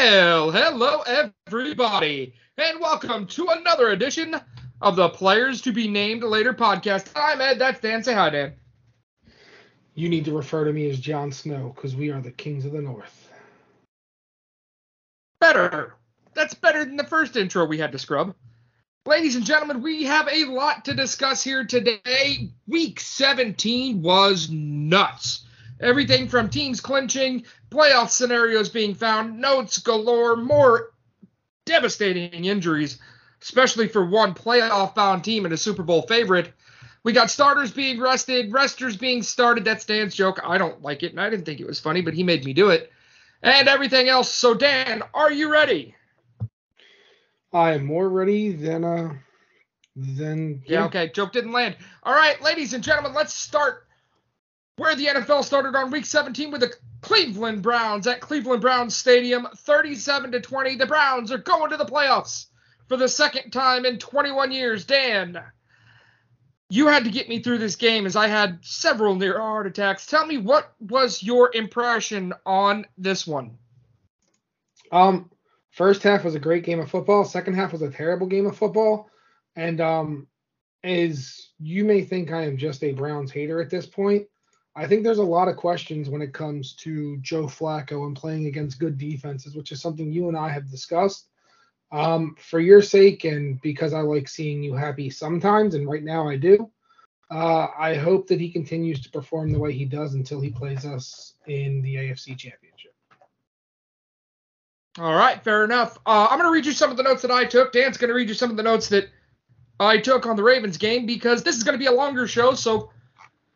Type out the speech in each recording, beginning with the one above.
Well, hello everybody, and welcome to another edition of the Players to Be Named Later podcast. I'm Ed. That's Dan. Say hi, Dan. You need to refer to me as Jon Snow because we are the kings of the North. Better. That's better than the first intro we had to scrub. Ladies and gentlemen, we have a lot to discuss here today. Week 17 was nuts. Everything from teams clinching, playoff scenarios being found, notes galore, more devastating injuries, especially for one playoff bound team and a Super Bowl favorite. We got starters being rested, resters being started. That's Dan's joke. I don't like it, and I didn't think it was funny, but he made me do it. And everything else. So, Dan, are you ready? I am more ready than uh than yeah. Okay, joke didn't land. All right, ladies and gentlemen, let's start where the NFL started on Week 17 with the Cleveland Browns at Cleveland Browns Stadium, 37 to 20. The Browns are going to the playoffs for the second time in 21 years. Dan, you had to get me through this game as I had several near heart attacks. Tell me what was your impression on this one? Um, first half was a great game of football. Second half was a terrible game of football. And um, as you may think, I am just a Browns hater at this point. I think there's a lot of questions when it comes to Joe Flacco and playing against good defenses, which is something you and I have discussed. Um, for your sake, and because I like seeing you happy sometimes, and right now I do, uh, I hope that he continues to perform the way he does until he plays us in the AFC Championship. All right, fair enough. Uh, I'm going to read you some of the notes that I took. Dan's going to read you some of the notes that I took on the Ravens game because this is going to be a longer show, so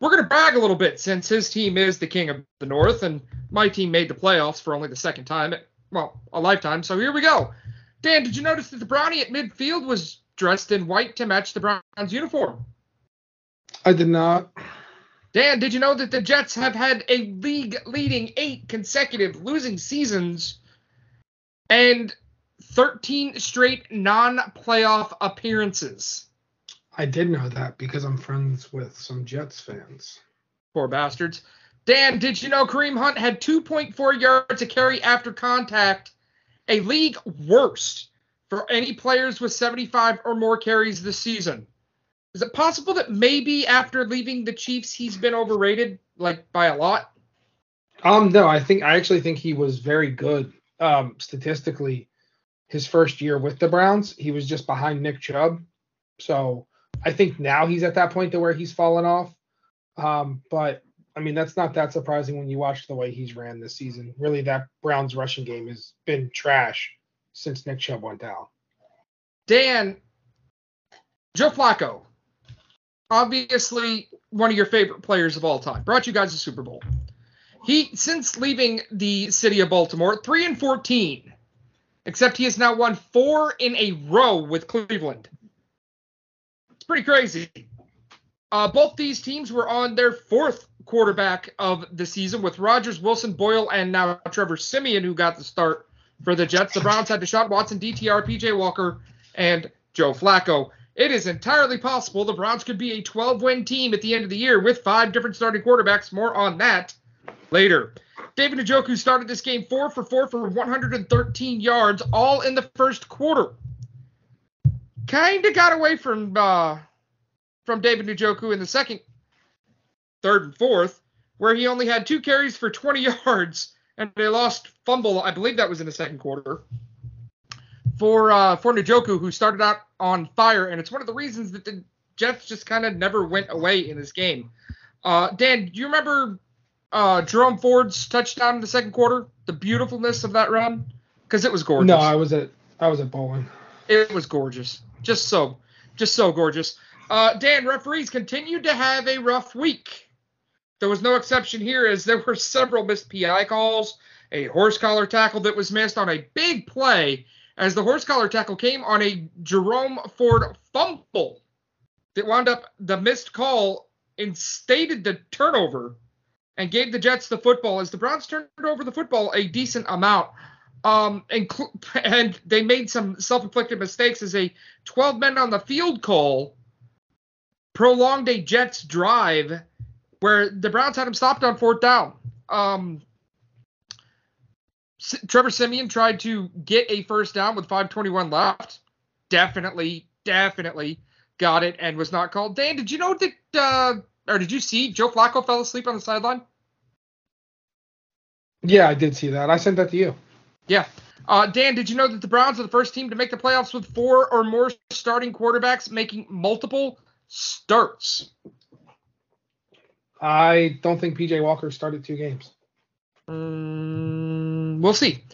we're going to brag a little bit since his team is the king of the North and my team made the playoffs for only the second time, well, a lifetime. So here we go. Dan, did you notice that the Brownie at midfield was dressed in white to match the Browns uniform? I did not. Dan, did you know that the Jets have had a league leading eight consecutive losing seasons and 13 straight non playoff appearances? I did know that because I'm friends with some Jets fans. Poor bastards. Dan, did you know Kareem Hunt had 2.4 yards to carry after contact, a league worst for any players with 75 or more carries this season? Is it possible that maybe after leaving the Chiefs, he's been overrated, like by a lot? Um, no, I think I actually think he was very good um, statistically. His first year with the Browns, he was just behind Nick Chubb. So I think now he's at that point to where he's fallen off. Um, but I mean, that's not that surprising when you watch the way he's ran this season. Really, that Browns rushing game has been trash since Nick Chubb went down. Dan, Joe Flacco, obviously one of your favorite players of all time, brought you guys a Super Bowl. He, since leaving the city of Baltimore, three and fourteen, except he has now won four in a row with Cleveland. Pretty crazy. Uh, both these teams were on their fourth quarterback of the season with Rodgers, Wilson, Boyle, and now Trevor Siemian, who got the start for the Jets. The Browns had Deshaun Watson, DTR, PJ Walker, and Joe Flacco. It is entirely possible the Browns could be a 12 win team at the end of the year with five different starting quarterbacks. More on that later. David Njoku started this game four for four for 113 yards, all in the first quarter. Kind of got away from uh, from David Njoku in the second, third, and fourth, where he only had two carries for 20 yards and they lost fumble. I believe that was in the second quarter for uh, for Njoku, who started out on fire, and it's one of the reasons that the Jets just kind of never went away in this game. Uh, Dan, do you remember uh, Jerome Ford's touchdown in the second quarter? The beautifulness of that run, because it was gorgeous. No, I was at I was at bowling. It was gorgeous, just so, just so gorgeous. Uh, Dan, referees continued to have a rough week. There was no exception here, as there were several missed PI calls, a horse collar tackle that was missed on a big play, as the horse collar tackle came on a Jerome Ford fumble that wound up the missed call instated the turnover and gave the Jets the football as the Browns turned over the football a decent amount. Um, and, and they made some self-inflicted mistakes as a 12 men on the field call prolonged a Jets drive where the Browns had him stopped on fourth down. Um, S- Trevor Siemian tried to get a first down with 5:21 left. Definitely, definitely got it and was not called. Dan, did you know that, uh, or did you see Joe Flacco fell asleep on the sideline? Yeah, I did see that. I sent that to you. Yeah. Uh, Dan, did you know that the Browns are the first team to make the playoffs with four or more starting quarterbacks making multiple starts? I don't think PJ Walker started two games. Mm, we'll see.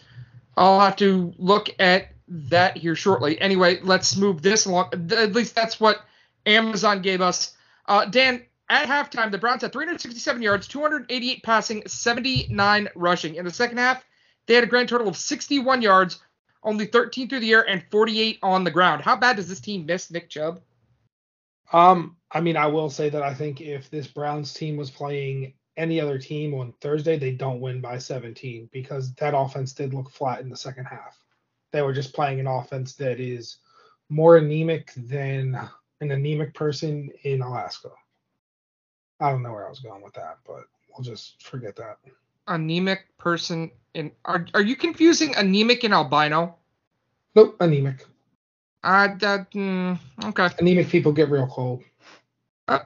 I'll have to look at that here shortly. Anyway, let's move this along. At least that's what Amazon gave us. Uh, Dan, at halftime, the Browns had 367 yards, 288 passing, 79 rushing. In the second half, they had a grand total of 61 yards, only 13 through the air, and 48 on the ground. How bad does this team miss Nick Chubb? Um, I mean, I will say that I think if this Browns team was playing any other team on Thursday, they don't win by 17 because that offense did look flat in the second half. They were just playing an offense that is more anemic than an anemic person in Alaska. I don't know where I was going with that, but we'll just forget that. Anemic person in are are you confusing anemic and albino? Nope, anemic. Uh, that mm, okay. Anemic people get real cold. Uh,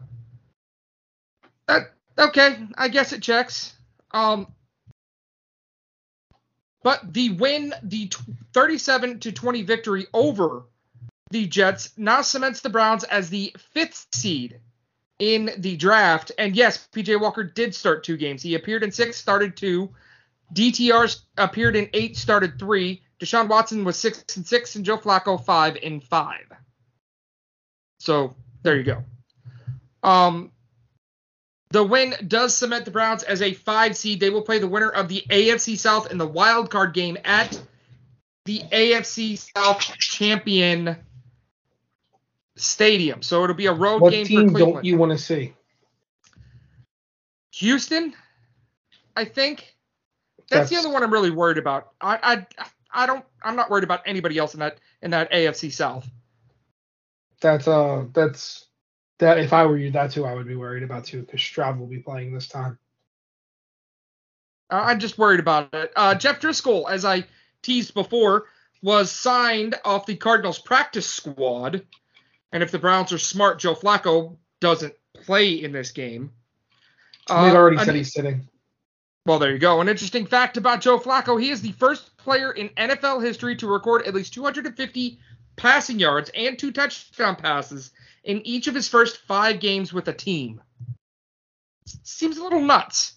okay, I guess it checks. Um, but the win, the 37 to 20 victory over the Jets now cements the Browns as the fifth seed in the draft. And yes, PJ Walker did start two games. He appeared in six, started two. DTR appeared in eight, started three. Deshaun Watson was six and six, and Joe Flacco five and five. So there you go. Um, the win does cement the Browns as a five seed. They will play the winner of the AFC South in the wild card game at the AFC South champion stadium. So it'll be a road what game team for Cleveland. don't you want to see? Houston, I think. That's, the That's- other one I'm really worried about. I, I I don't I'm not worried about anybody else in that in that AFC South. That's uh that's that if I were you, that's who I would be worried about too, because Stroud will be playing this time. I'm just worried about it. Uh, Jeff Driskel, as I teased before, was signed off the Cardinals practice squad. And if the Browns are smart, Joe Flacco doesn't play in this game. Uh, They've already an- said he's sitting. Well, there you go. An interesting fact about Joe Flacco: he is the first player in NFL history to record at least 250 passing yards and two touchdown passes in each of his first five games with a team. Seems a little nuts.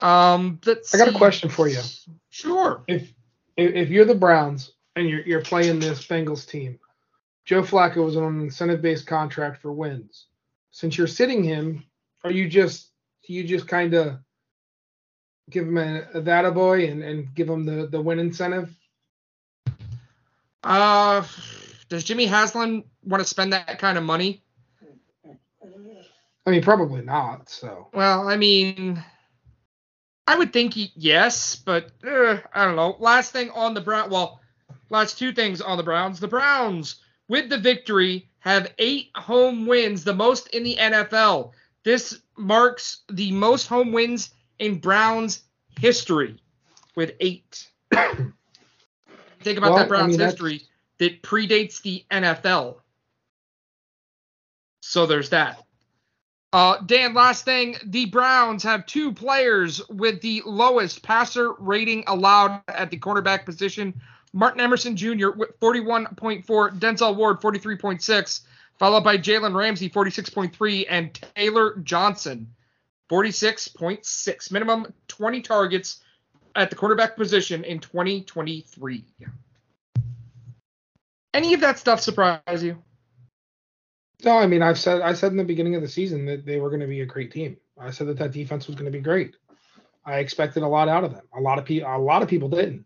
Um, I got a question for you. Sure. If if, if you're the Browns and you're you're playing this Bengals team, Joe Flacco was on an incentive-based contract for wins. Since you're sitting him, are you just you just kind of give him a, a that boy and, and give him the, the win incentive? Uh, does Jimmy Haslam want to spend that kind of money? I mean, probably not. So Well, I mean, I would think he, yes, but uh, I don't know. Last thing on the Brown, well, last two things on the Browns. The Browns, with the victory, have eight home wins, the most in the NFL. This marks the most home wins in Browns history, with eight. Think about Well, that I Browns mean, history that predates the NFL. So there's that. Uh, Dan, last thing. The Browns have two players with the lowest passer rating allowed at the cornerback position. Martin Emerson Jr. with 41.4, Denzel Ward 43.6, followed by Jalen Ramsey 46.3, and Taylor Johnson 46.6. Minimum 20 targets at the quarterback position in 2023. Any of that stuff surprise you? no, I mean I've said I said in the beginning of the season that they were going to be a great team. I said that that defense was going to be great. I expected a lot out of them. A lot of people a lot of people didn't.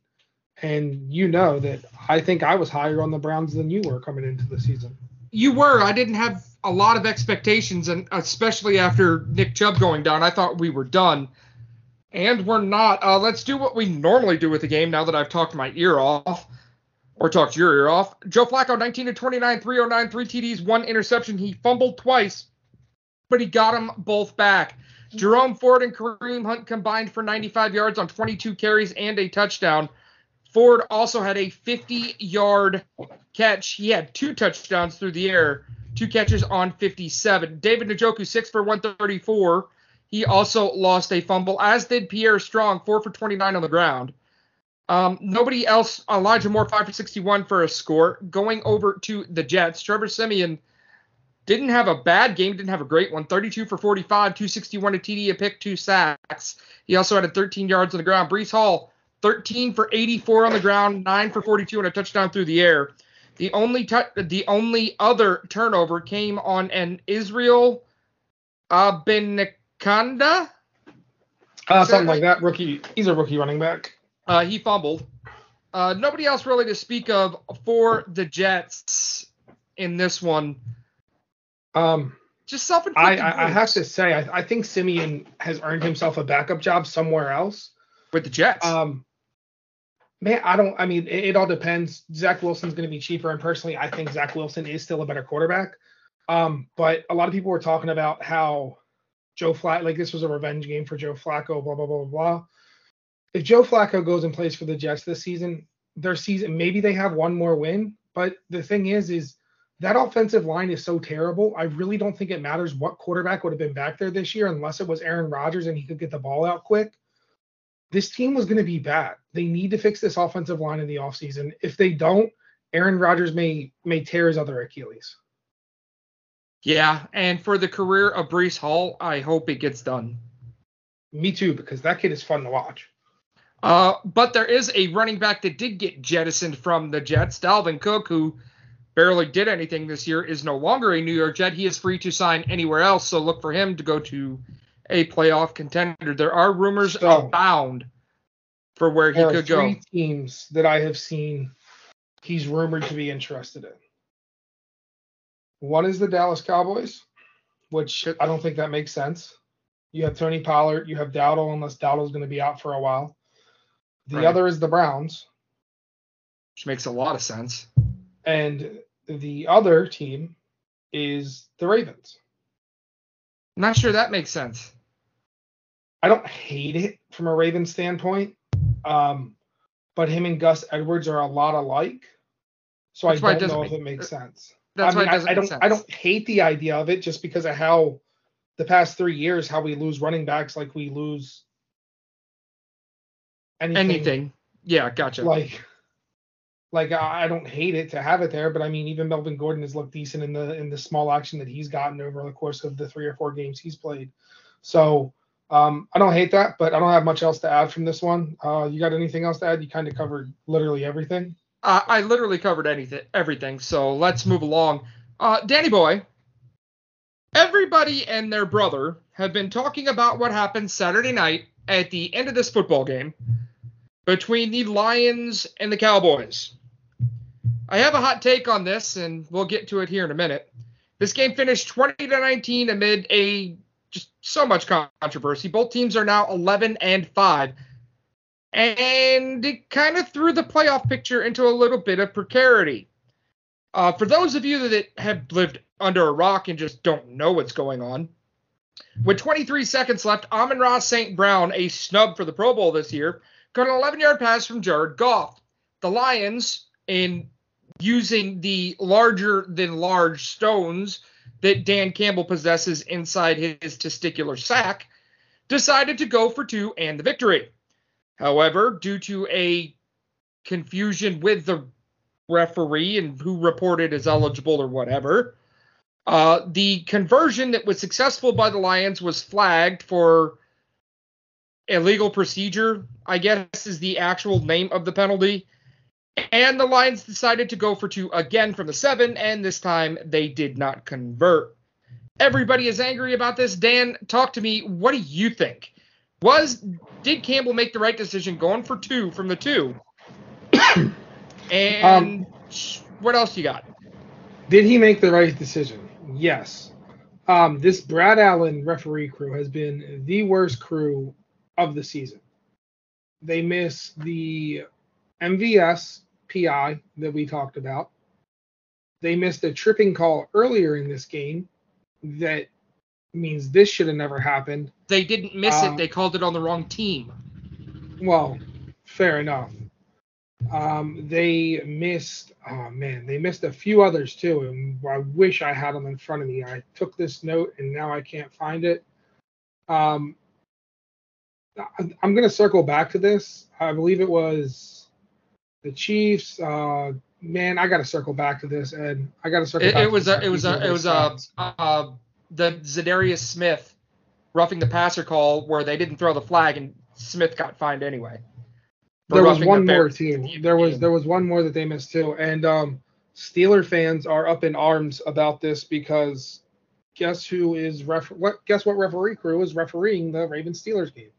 And you know that I think I was higher on the Browns than you were coming into the season. You were. I didn't have a lot of expectations, and especially after Nick Chubb going down, I thought we were done. And we're not. Uh, let's do what we normally do with the game now that I've talked my ear off. Or talked your ear off. Joe Flacco, 19 to 29, 309, three TDs, one interception. He fumbled twice, but he got them both back. Jerome Ford and Kareem Hunt combined for 95 yards on 22 carries and a touchdown. Ford also had a 50 yard catch. He had two touchdowns through the air, two catches on 57. David Njoku, 6 for 134. He also lost a fumble, as did Pierre Strong, 4 for 29 on the ground. Um, nobody else, Elijah Moore, 5 for 61 for a score. Going over to the Jets, Trevor Siemian didn't have a bad game, didn't have a great one. 32 for 45, 261 a TD, a pick, two sacks. He also had a 13 yards on the ground. Breece Hall, 13 for 84 on the ground, 9 for 42 and a touchdown through the air. The only t- the only other turnover came on an Israel Abanikanda. Uh, something like that. Rookie. He's a rookie running back. Uh, he fumbled. Uh, nobody else really to speak of for the Jets in this one. Um, Just self I, I, I have to say, I, I think Siemian has earned himself a backup job somewhere else. with the Jets. Um, man, I don't. I mean, it, it all depends. Zach Wilson's going to be cheaper, and personally, I think Zach Wilson is still a better quarterback. Um, but a lot of people were talking about how Joe Flacco, like this was a revenge game for Joe Flacco, blah blah blah blah. If Joe Flacco goes and plays for the Jets this season, their season maybe they have one more win. But the thing is, is that offensive line is so terrible. I really don't think it matters what quarterback would have been back there this year, unless it was Aaron Rodgers and he could get the ball out quick this team was going to be bad. They need to fix this offensive line in the offseason. If they don't, Aaron Rodgers may may tear his other Achilles. yeah, and for the career of Breece Hall, I hope it gets done. Me too, because that kid is fun to watch. Uh, but there is a running back that did get jettisoned from the Jets. Dalvin Cook, who barely did anything this year, is no longer a New York Jet. He is free to sign anywhere else, so look for him to go to a playoff contender. There are rumors So- abound for where he There are could three go. teams that I have seen he's rumored to be interested in. One is the Dallas Cowboys, which I don't think that makes sense. You have Tony Pollard, you have Dowdle, unless Dowdle's going to be out for a while. The Right. other is the Browns, Which makes a lot of sense. and the other team is the Ravens. Not sure that makes sense. I don't hate it from a Ravens standpoint, um, but him and Gus Edwards are a lot alike, so That's I don't know if it makes sense. That's I mean, why it doesn't I, I make don't. sense. I don't hate the idea of it just because of how the past three years how we lose running backs like we lose anything, anything. Yeah, gotcha. like like I don't hate it to have it there, but I mean even Melvin Gordon has looked decent in the in the small action that he's gotten over the course of the three or four games he's played. So um, I don't hate that, but I don't have much else to add from this one. Uh, you got anything else to add? You kind of covered literally everything. Uh, I literally covered anything, everything. So let's move along. Uh, Danny Boy, everybody and their brother have been talking about what happened Saturday night at the end of this football game between the Lions and the Cowboys. I have a hot take on this, and we'll get to it here in a minute. This game finished 20 to 19 amid a just so much controversy. Both teams are now 11 and 5 and it kind of threw the playoff picture into a little bit of precarity. Uh, for those of you that have lived under a rock and just don't know what's going on, with 23 seconds left, Amon-Ra St. Brown, a snub for the Pro Bowl this year, got an 11 yard pass from Jared Goff. The Lions, in using the larger than large stones that Dan Campbell possesses inside his testicular sac, decided to go for two and the victory. However, due to a confusion with the referee and who reported as eligible or whatever, uh, the conversion that was successful by the Lions was flagged for illegal procedure, I guess is the actual name of the penalty. And the Lions decided to go for two again from the seven, and this time they did not convert. Everybody is angry about this. Dan, talk to me. What do you think? Was did Campbell make the right decision going for two from the two? and what else you got? Did he make the right decision? Yes. Um, this Brad Allen referee crew has been the worst crew of the season. They miss the MVS PI that we talked about. They missed a tripping call earlier in this game that means this should have never happened. They didn't miss Um, it. They called it on the wrong team. Well, fair enough. Um, they missed, oh man, they missed a few others too, and I wish I had them in front of me. I took this note and now I can't find it. Um, I'm going to circle back to this. I believe it was the Chiefs. Uh, man, I got to circle back to this, and I got to circle. It, back it was a, it was a, it was a, uh, the Za'Darius Smith roughing the passer call where they didn't throw the flag and Smith got fined anyway. There was one more too. the There was there was one more that they missed too, and um, Steeler fans are up in arms about this because guess who is ref? What guess what referee crew is refereeing the Ravens Steelers game?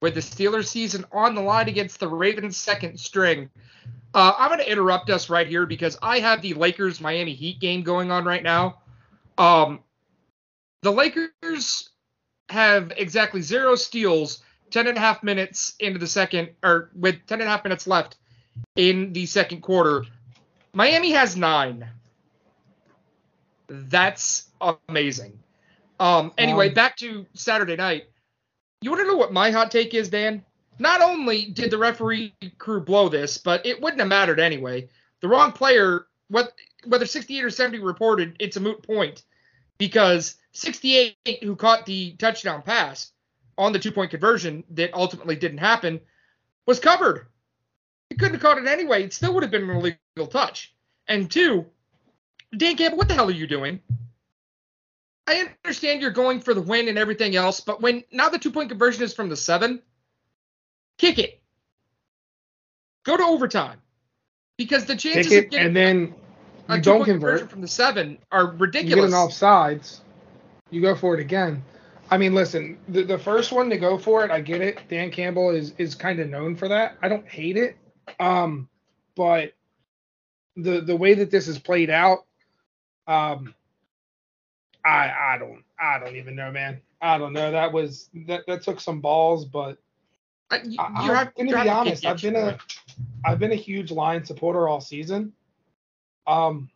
With the Steelers season on the line against the Ravens second string. Uh, I'm going to interrupt us right here because I have the Lakers Miami Heat game going on right now. Um, the Lakers have exactly zero steals, 10 and a half minutes into the second, or with 10 and a half minutes left in the second quarter. Miami has nine. That's amazing. Um, anyway, Um, back to Saturday night. You want to know what my hot take is, Dan? Not only did the referee crew blow this, but it wouldn't have mattered anyway. The wrong player, what- whether 68 or 70 reported, it's a moot point because 68, who caught the touchdown pass on the two point conversion that ultimately didn't happen, was covered. He couldn't have caught it anyway. It still would have been an illegal touch. And two, Dan Campbell, what the hell are you doing? I understand you're going for the win and everything else, but when now the two point conversion is from the seven, kick it. Go to overtime. Because the chances Kick of getting and then a you two don't convert. from the seven are You get ridiculous. an offsides. You go for it again. I mean, listen, the, the first one to go for it, I get it. Dan Campbell is is kind of known for that. I don't hate it, um, but the the way that this is played out, um, I I don't I don't even know, man. I don't know. That was that that took some balls, but I- you, I, you I'm have, gonna be honest. I've been a I've been a huge Lion supporter all season. Um,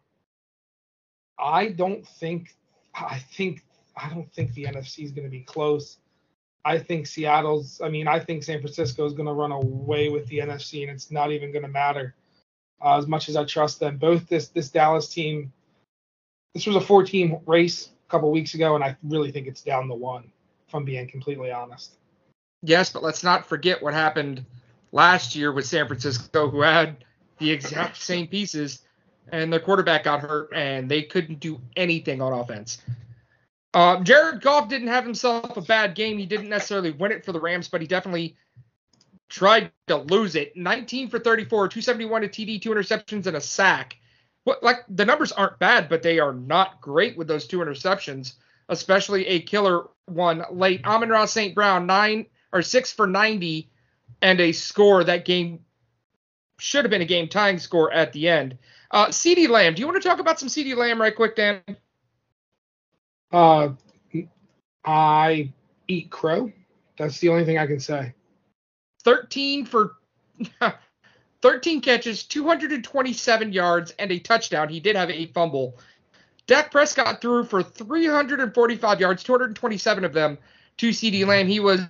I don't think I think I don't think the NFC is going to be close. I think Seattle's. I mean, I think San Francisco is going to run away with the NFC, and it's not even going to matter. Uh, as much as I trust them, both this this Dallas team. This was a four team race a couple weeks ago, and I really think it's down the one. If I'm being completely honest. Yes, but let's not forget what happened last year with San Francisco, who had the exact same pieces, and their quarterback got hurt, and they couldn't do anything on offense. Uh, Jared Goff didn't have himself a bad game. He didn't necessarily win it for the Rams, but he definitely tried to lose it. 19 for 34, 271 to TD, two interceptions, and a sack. What like the numbers aren't bad, but they are not great with those two interceptions, especially a killer one late. Amon-Ra St. Brown, nine or six for 90 and a score that game should have been a game tying score at the end. Uh, CeeDee Lamb, do you want to talk about some CeeDee Lamb right quick, Dan? Uh, I eat crow. That's the only thing I can say. 13 for 13 catches, 227 yards, and a touchdown. He did have a fumble. Dak Prescott threw for 345 yards, 227 of them to CeeDee Lamb. He was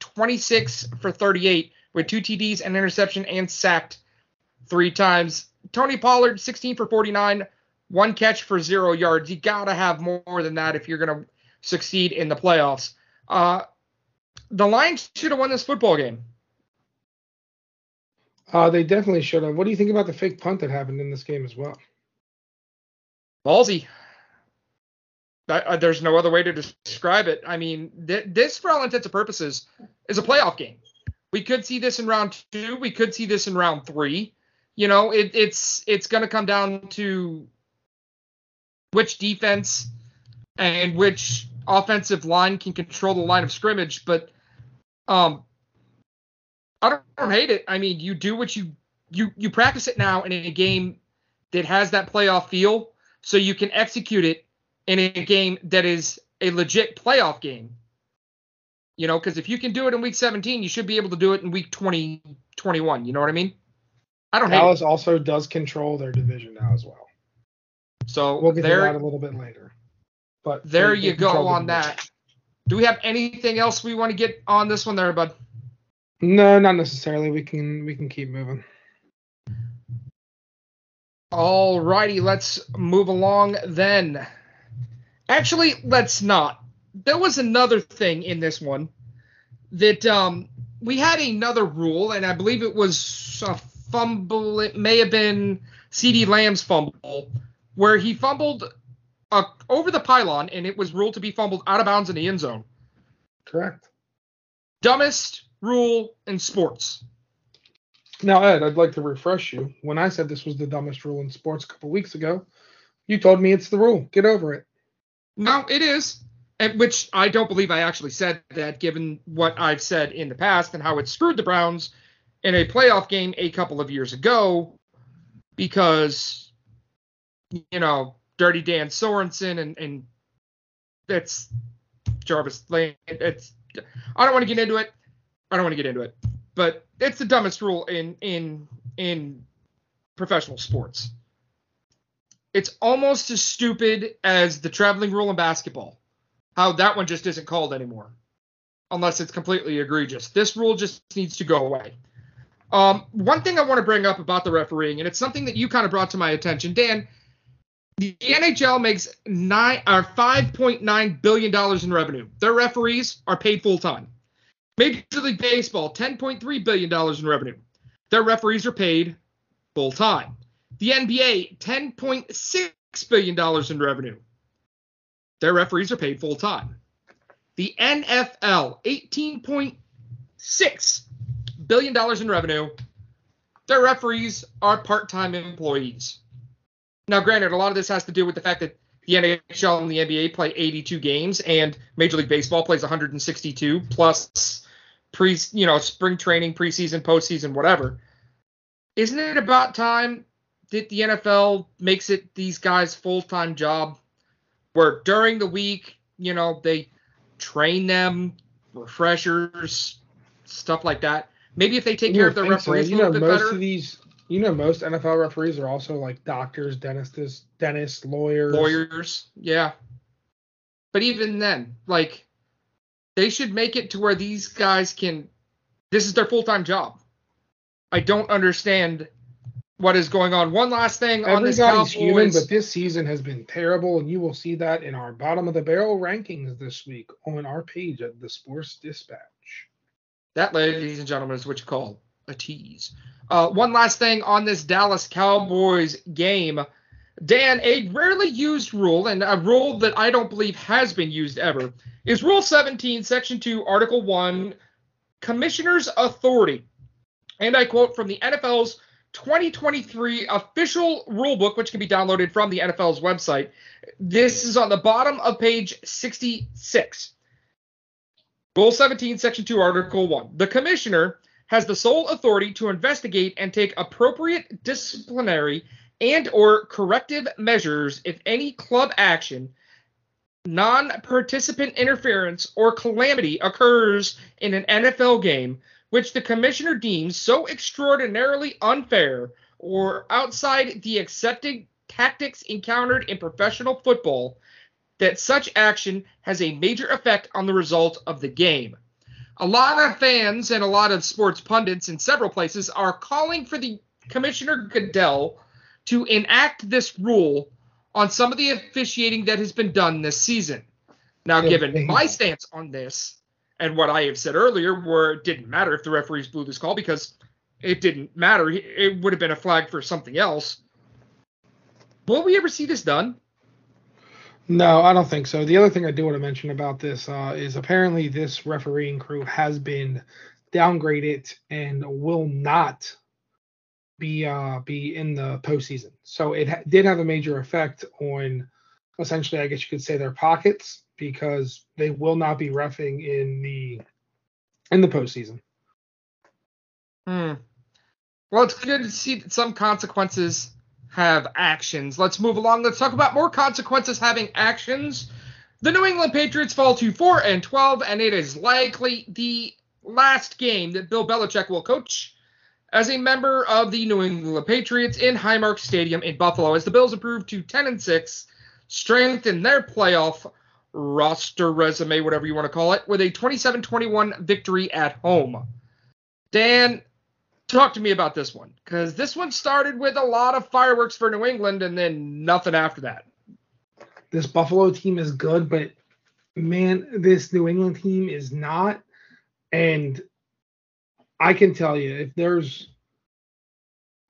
26 for 38 with two TDs, an interception, and sacked three times. Tony Pollard, 16 for 49, one catch for zero yards. You got to have more than that if you're going to succeed in the playoffs. Uh, the Lions should have won this football game. Uh, they definitely should have. What do you think about the fake punt that happened in this game as well? Ballsy. There's no other way to describe it. I mean, th- this, for all intents and purposes, is a playoff game. We could see this in round two. We could see this in round three. You know, it, it's it's going to come down to which defense and which offensive line can control the line of scrimmage. But um, I don't, I don't hate it. I mean, you do what you you you practice it now in a game that has that playoff feel, so you can execute it in a game that is a legit playoff game. You know, because if you can do it in week 17, you should be able to do it in week 20, 21. You know what I mean? I don't hate Dallas also does control their division now as well. So We'll get to that there, a little bit later. But there you go on that. Do we have anything else we want to get on this one there, bud? No, not necessarily. We can we can keep moving. All righty, let's move along then. Actually, let's not. There was another thing in this one that um, we had another rule, and I believe it was a fumble. It may have been CeeDee Lamb's fumble, where he fumbled uh, over the pylon, and it was ruled to be fumbled out of bounds in the end zone. Correct. Dumbest rule in sports. Now, Ed, I'd like to refresh you. When I said this was the dumbest rule in sports a couple weeks ago, you told me it's the rule. Get over it. No, it is. And which I don't believe I actually said that, given what I've said in the past and how it screwed the Browns in a playoff game a couple of years ago, because you know Dirty Dan Sorensen and and that's Jarvis Lane. It's I don't want to get into it. I don't want to get into it, but it's the dumbest rule in in in professional sports. It's almost as stupid as the traveling rule in basketball. How that one just isn't called anymore, unless it's completely egregious. This rule just needs to go away. Um, one thing I want to bring up about the refereeing, and it's something that you kind of brought to my attention, Dan. The NHL makes nine or five point nine billion dollars in revenue. Their referees are paid full time. Major League Baseball, ten point three billion dollars in revenue. Their referees are paid full time. The NBA, ten point six billion dollars in revenue. Their referees are paid full time. The NFL, eighteen point six billion dollars in revenue. Their referees are part-time employees. Now, granted, a lot of this has to do with the fact that the NHL and the NBA play 82 games, and Major League Baseball plays 162 plus pre, you know, spring training, preseason, postseason, whatever. Isn't it about time that the NFL makes it these guys' full-time job, where during the week, you know, they train them, refreshers, stuff like that. Maybe if they take You care of their think so. referees You a know, most better. of these, you know, most NFL referees are also like doctors, dentists, dentists, lawyers. lawyers yeah but even then like they should make it to where these guys can this is their full-time job i don't understand what is going on one last thing on this Everybody's human, but this season has been terrible, and you will see that in our bottom of the barrel rankings this week on our page at the Sports Dispatch. That, ladies and gentlemen, is what you call a tease. Uh, one last thing on this Dallas Cowboys game. Dan, a rarely used rule, and a rule that I don't believe has been used ever, is Rule 17, Section 2, Article 1, Commissioner's Authority. And I quote from the NFL's 2023 official rulebook, which can be downloaded from the NFL's website. This is on the bottom of page 66. Rule 17, Section 2, Article 1. The Commissioner has the sole authority to investigate and take appropriate disciplinary and or corrective measures if any club action, non-participant interference or calamity occurs in an NFL game which the commissioner deems so extraordinarily unfair or outside the accepted tactics encountered in professional football that such action has a major effect on the result of the game. A lot of fans and a lot of sports pundits in several places are calling for the Commissioner Goodell to enact this rule on some of the officiating that has been done this season. Now, given my stance on this and what I have said earlier, where it didn't matter if the referees blew this call because it didn't matter, it would have been a flag for something else. Will we ever see this done? No, I don't think so. The other thing I do want to mention about this uh, is apparently this refereeing crew has been downgraded and will not be uh, be in the postseason. So it ha- did have a major effect on essentially, I guess you could say, their pockets because they will not be refing in the in the postseason. Hmm. Well, it's good to see that some consequences have actions. Let's move along. Let's talk about more consequences having actions. The New England Patriots fall to 4 and 12, and it is likely the last game that Bill Belichick will coach as a member of the New England Patriots in Highmark Stadium in Buffalo as the Bills improved to 10 and 6, strengthen their playoff roster resume, whatever you want to call it, with a 27 21 victory at home. Dan, talk to me about this one because this one started with a lot of fireworks for New England and then nothing after that. This Buffalo team is good, but man, this New England team is not. And I can tell you, if there's,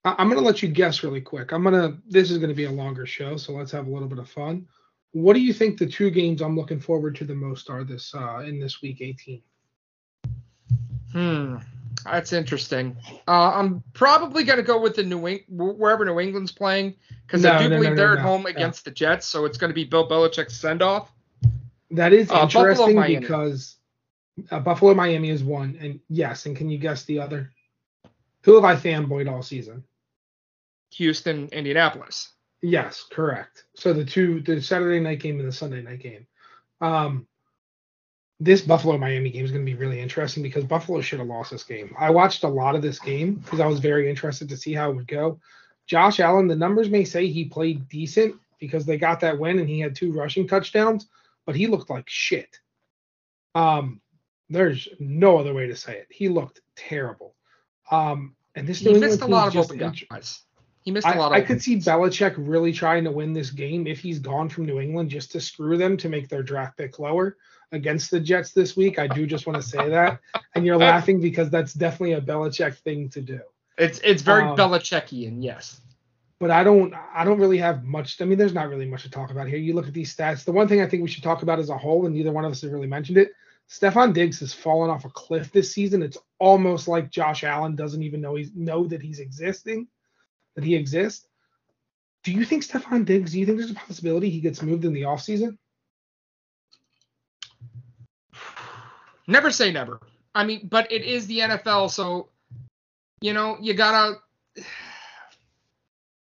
I- I'm going to let you guess really quick. I'm going to, this is going to be a longer show, so let's have a little bit of fun. What do you think the two games I'm looking forward to the most are this uh, in this week 18? Hmm, that's interesting. Uh, I'm probably going to go with the New Eng- wherever New England's playing because I do no, believe no, they're no, at home No. against the Jets, so it's going to be Bill Belichick's send off. That is Uh, interesting because uh, Buffalo Miami is one, and yes, and can you guess the other? Who have I fanboyed all season? Houston, Indianapolis. Yes, correct. So the two, the Saturday night game and the Sunday night game. Um, this Buffalo Miami game is going to be really interesting because Buffalo should have lost this game. I watched a lot of this game because I was very interested to see how it would go. Josh Allen, the numbers may say he played decent because they got that win and he had two rushing touchdowns, but he looked like shit. Um, there's no other way to say it. He looked terrible. Um, and this He New missed a lot of just open int- guys. He missed a I, lot of. I could see guys. Belichick really trying to win this game if he's gone from New England just to screw them to make their draft pick lower against the Jets this week. I do just want to say that. And you're laughing because that's definitely a Belichick thing to do. It's it's very Um, Belichickian, yes. But I don't I don't really have much I mean there's not really much to talk about here. You look at these stats. The one thing I think we should talk about as a whole, and neither one of us has really mentioned it, Stefon Diggs has fallen off a cliff this season. It's almost like Josh Allen doesn't even know he's know that he's existing, that he exists. Do you think Stefon Diggs, do you think there's a possibility he gets moved in the offseason? Never say never. I mean, but it is the NFL, so you know you gotta.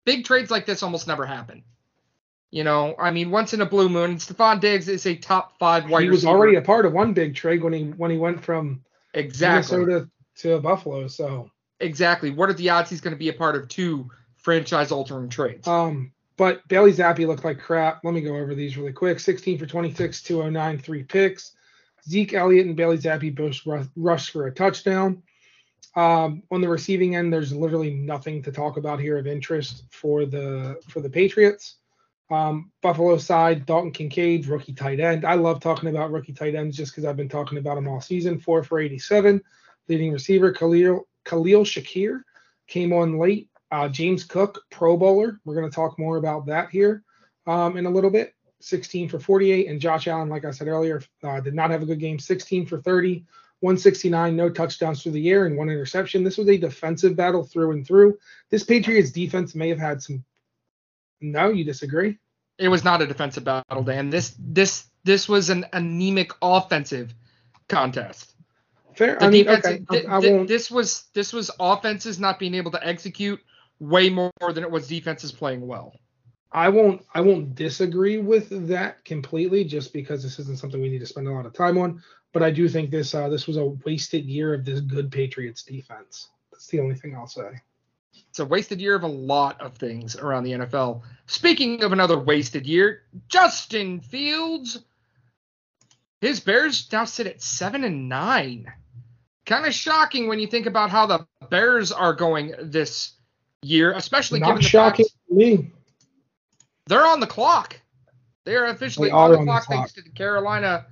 Big trades like this almost never happen. You know, I mean, once in a blue moon, and Stefon Diggs is a top five wide he was receiver. already a part of one big trade when he when he went from exactly, Minnesota to Buffalo. So exactly. What are the odds he's going to be a part of two franchise-altering trades? Um, but Bailey Zappe looked like crap. Let me go over these really quick. 16 for 26, 209, three picks. Zeke Elliott and Bailey Zappe both ru- rushed for a touchdown. Um, on the receiving end, there's literally nothing to talk about here of interest for the for the Patriots. Um, Buffalo side, Dalton Kincaid, rookie tight end. I love talking about rookie tight ends just because I've been talking about them all season. Four for 87. Leading receiver Khalil Khalil Shakir came on late. Uh, James Cook, Pro Bowler. We're going to talk more about that here um, in a little bit. 16 for 48. And Josh Allen, like I said earlier, uh, did not have a good game. 16 for 30, 169, no touchdowns through the air, and one interception. This was a defensive battle through and through. This Patriots defense may have had some. No, you disagree? it was not a defensive battle, Dan. This this this was an anemic offensive contest. Fair. The I mean, defense, okay. thi- I, I won't. this was this was offenses not being able to execute way more than it was defenses playing well. I won't I won't disagree with that completely just because this isn't something we need to spend a lot of time on. But I do think this uh, this was a wasted year of this good Patriots defense. That's the only thing I'll say. It's a wasted year of a lot of things around the NFL. Speaking of another wasted year, Justin Fields. His Bears now sit at seven and nine. Kind of shocking when you think about how the Bears are going this year, especially given the shocking fact to me. they're on the clock. They are officially They on the on the clock clock. thanks to the Carolina.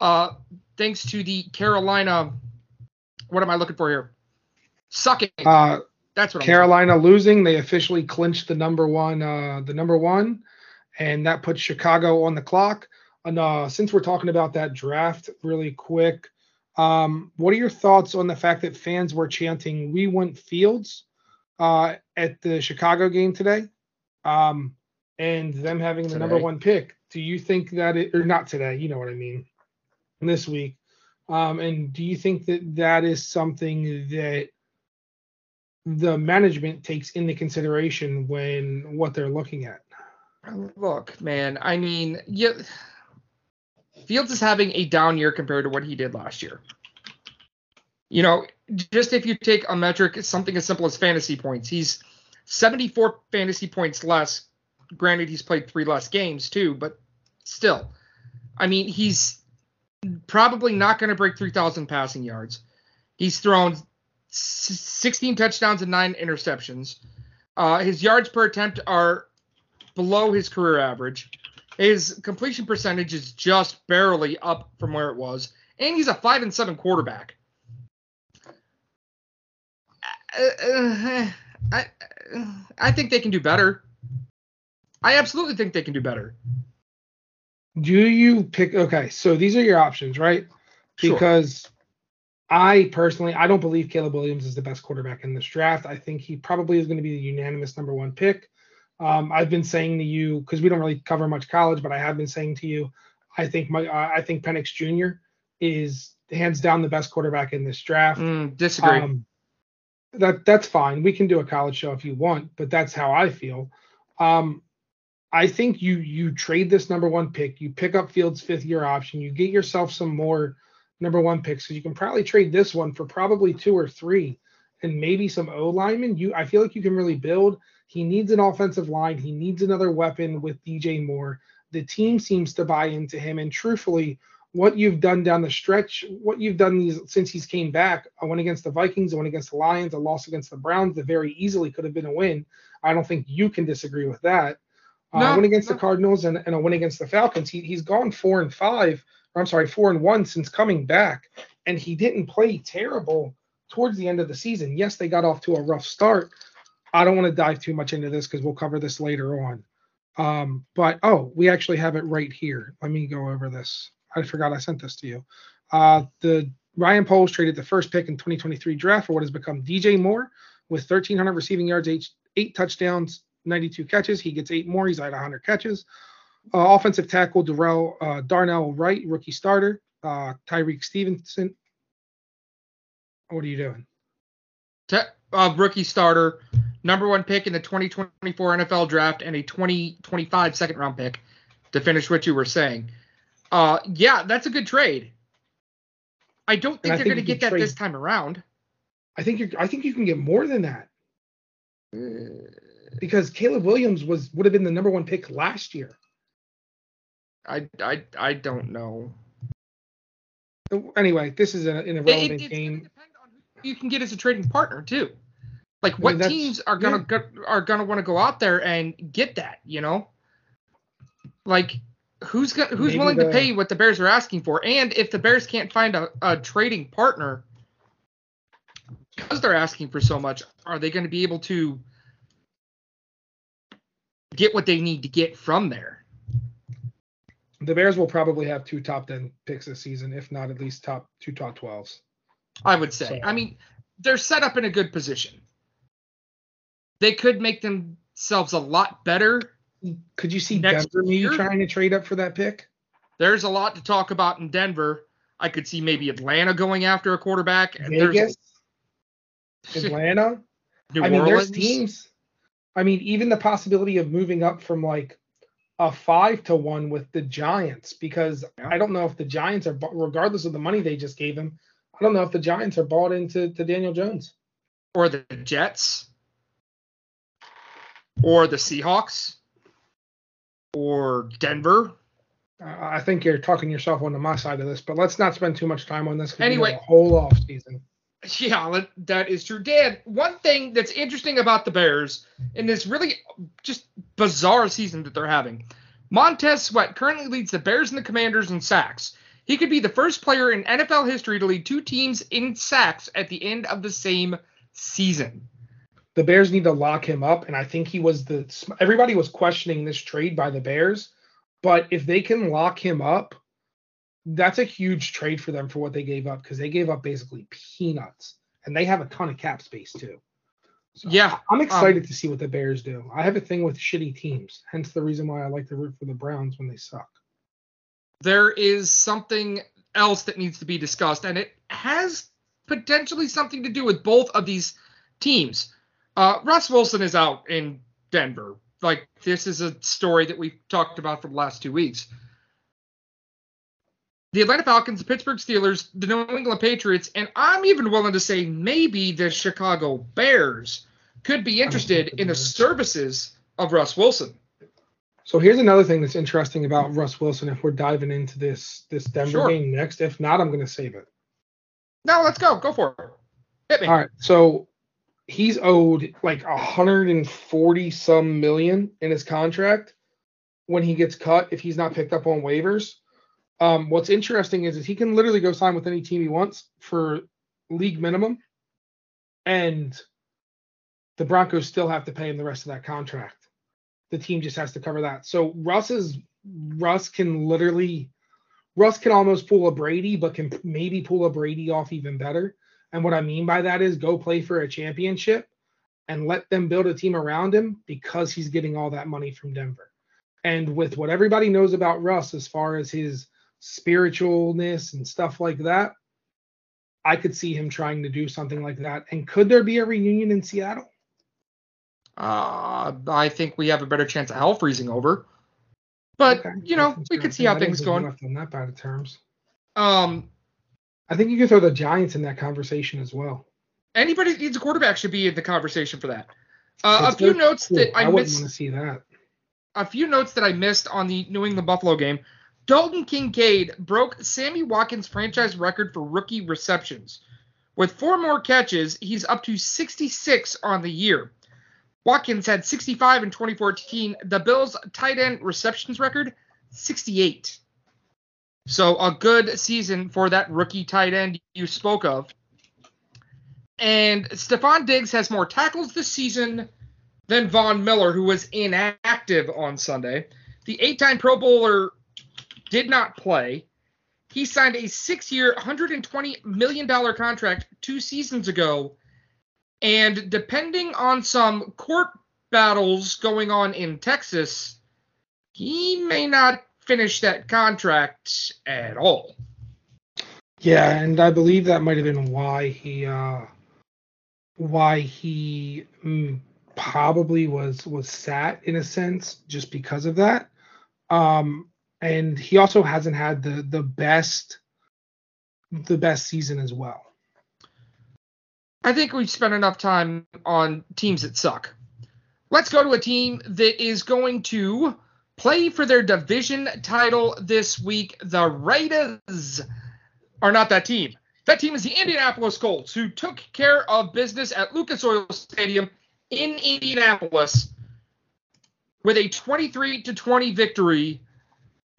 Uh, thanks to the Carolina. What am I looking for here? Sucking. Uh, That's what I'm Carolina losing, they officially clinched the number one, uh, the number one, and that puts Chicago on the clock. And uh, since we're talking about that draft, really quick, um, what are your thoughts on the fact that fans were chanting "We want Fields" uh, at the Chicago game today, um, and them having the number one pick? Do you think that it, or not today? You know what I mean. This week, um, and do you think that that is something that the management takes into consideration when what they're looking at. Look, man. I mean, you, Fields is having a down year compared to what he did last year. You know, just if you take a metric, something as simple as fantasy points, he's 74 fantasy points less. Granted, he's played three less games too, but still, I mean, he's probably not going to break 3,000 passing yards. He's thrown 16 touchdowns and nine interceptions. Uh, his yards per attempt are below his career average. His completion percentage is just barely up from where it was, and he's a five and seven quarterback. Uh, uh, I I think they can do better. I absolutely think they can do better. Do you pick? Okay, so these are your options, right? Sure. Because I personally, I don't believe Caleb Williams is the best quarterback in this draft. I think he probably is going to be the unanimous number one pick. Um, I've been saying to you because we don't really cover much college, but I have been saying to you, I think my, uh, I think Penix Jr. is hands down the best quarterback in this draft. Mm, disagree. Um, that that's fine. We can do a college show if you want, but that's how I feel. Um, I think you you trade this number one pick, you pick up Fields' fifth year option, you get yourself some more number one picks because you can probably trade this one for probably two or three, and maybe some O linemen. You I feel like you can really build. He needs an offensive line. He needs another weapon with DJ Moore. The team seems to buy into him, and truthfully, what you've done down the stretch, what you've done these since he's came back, a win against the Vikings, a win against the Lions, a loss against the Browns that very easily could have been a win. I don't think you can disagree with that. Uh, No, a win against no. the Cardinals and, and a win against the Falcons. He, he's gone four and five, I'm sorry, four and one since coming back, and he didn't play terrible towards the end of the season. Yes, they got off to a rough start. I don't want to dive too much into this because we'll cover this later on. Um, but oh, we actually have it right here. Let me go over this. I forgot I sent this to you. Uh, the Ryan Poles traded the first pick in 2023 draft for what has become DJ Moore with 1,300 receiving yards, eight, eight touchdowns, 92 catches. He gets eight more. He's at 100 catches. Uh, offensive tackle Darrell uh, Darnell Wright, rookie starter. Uh, Tyrique Stevenson. What are you doing? Te- uh, rookie starter, number one pick in the 2024 NFL draft, and a 2025 second round pick to finish what you were saying. Uh, yeah, that's a good trade. I don't think I they're going to get that trade- this time around. I think you're. I think you can get more than that because Caleb Williams was would have been the number one pick last year. I, I, I don't know. Anyway, this is an It, irrelevant it- it's game. depend on who you can get as a trading partner too. Like mean, what that's- teams are gonna go, are gonna want to go out there and get that, you know? Like who's go, who's Maybe willing the- to pay what the Bears are asking for? And if the Bears can't find a, a trading partner because they're asking for so much, are they going to be able to get what they need to get from there? The Bears will probably have two top ten picks this season, if not at least top two top twelves. I would say. So- I mean, they're set up in a good position. They could make themselves a lot better. Could you see Denver maybe year? trying to trade up for that pick? There's a lot to talk about in Denver. I could see maybe Atlanta going after a quarterback. and Vegas, There's Atlanta. New I mean, Orleans. there's teams. I mean, even the possibility of moving up from like a five to one with the Giants, because. I don't know if the Giants are, regardless of the money they just gave him, I don't know if the Giants are bought into to Daniel Jones. or the Jets, or the Seahawks, or Denver. I think you're talking yourself onto my side of this, but let's not spend too much time on this. Anyway. whole off season. Yeah, that- is true. Dan, one thing that's interesting about the Bears in this really just bizarre season that they're having, Montez Sweat currently leads the Bears and the Commanders in sacks. He could be the first player in NFL history to lead two teams in sacks at the end of the same season. the Bears need to lock him up, and I think he was the. Everybody was questioning this trade by the Bears, but if they can lock him up, that's a huge trade for them for what they gave up because they gave up basically peanuts, and they have a ton of cap space too. So Yeah, I'm excited to see what the Bears do. I have a thing with shitty teams, hence the reason why I like to root for the Browns when they suck. there is something else that needs to be discussed, and it has potentially something to do with both of these teams. Uh, Russ Wilson is out in Denver. Like, this is a story that we've talked about for the last two weeks. The Atlanta Falcons, the Pittsburgh Steelers, the New England Patriots, and I'm even willing to say maybe the Chicago Bears could be interested in the services of Russ Wilson. So here's another thing that's interesting about Russ Wilson. If we're diving into this this Denver Sure. game next, if not, I'm going to save it. No, let's go. Go for it. Hit me. All right, so he's owed like 140 some million in his contract when he gets cut if he's not picked up on waivers. Um, what's interesting is, is he can literally go sign with any team he wants for league minimum, and the Broncos still have to pay him the rest of that contract. The team just has to cover that. So Russ is Russ can literally Russ can almost pull a Brady, but can maybe pull a Brady off even better. And what I mean by that is go play for a championship and let them build a team around him because he's getting all that money from Denver. And with what everybody knows about Russ as far as his spiritualness and stuff like that, I could see him trying to do something like that. And could there be a reunion in Seattle? Uh, I think we have a better chance of hell freezing over. But Okay. you know, we could see how I things going. left on that bad of terms. Um, I think you could throw the Giants in that conversation as well. anybody that needs a quarterback should be in the conversation for that. Uh, a few notes cool. that I, I wouldn't want to see that. a few notes that I missed on the New England Buffalo game. Dalton Kincaid broke Sammy Watkins' franchise record for rookie receptions. With four more catches, he's up to 66 on the year. Watkins had 65 in 2014. The Bills' tight end receptions record, 68. So a good season for that rookie tight end you spoke of. And Stefon Diggs has more tackles this season than Von Miller, who was inactive on Sunday. The eight time Pro Bowler did not play. He signed a six year, $120 million contract two seasons ago. And depending on some court battles going on in Texas, he may not finish that contract at all. Yeah, and I believe that might have been why he uh why he mm, probably was was sat in a sense just because of that. Um and he also hasn't had the the best the best season as well. I think we've spent enough time on teams that suck. Let's go to a team that is going to play for their division title this week. The Raiders are not that team. That team is the Indianapolis Colts, who took care of business at Lucas Oil Stadium in Indianapolis with a 23 to 20 victory.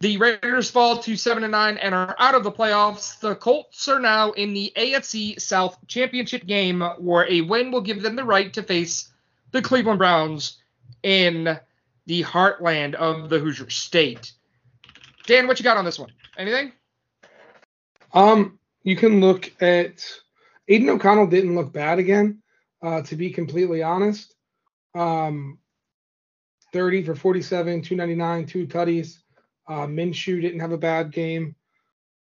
The Raiders fall to 7 and 9 and are out of the playoffs. The Colts are now in the AFC South Championship game where a win will give them the right to face the Cleveland Browns in the heartland of the Hoosier State. Dan, what you got on this one? Anything? Um, you can look at Aidan O'Connell didn't look bad again, uh, to be completely honest. Um, 30 for 47, 299, two tutties. Uh, Minshew didn't have a bad game.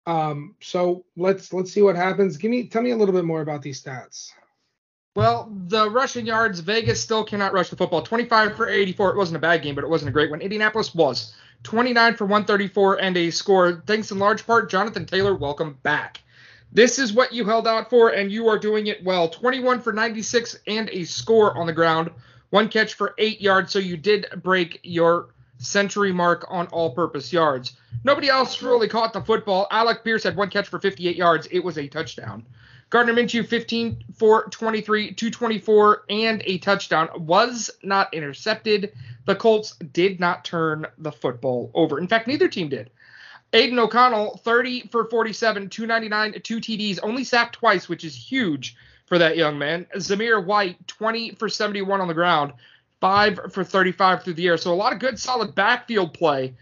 Um, so let's let's see what happens. Give me tell me a little bit more about these stats. Well, the rushing yards, Vegas still cannot rush the football. 25 for 84. It wasn't a bad game, but it wasn't a great one. Indianapolis was 29 for 134 and a score. Thanks in large part, Jonathan Taylor. Welcome back. This is what you held out for, and you are doing it well. 21 for 96 and a score on the ground. One catch for eight yards, so you did break your century mark on all purpose yards. Nobody else really caught the football. Alec Pierce had one catch for 58 yards. It was a touchdown. Gardner Minshew 15 for 23, 224, and a touchdown was not intercepted. The Colts did not turn the football over. In fact, neither team did. Aidan O'Connell 30 for 47, 299, two TDs, only sacked twice, which is huge for that young man. Zamir White 20 for 71 on the ground, 5 for 35 through the air. So a lot of good solid backfield play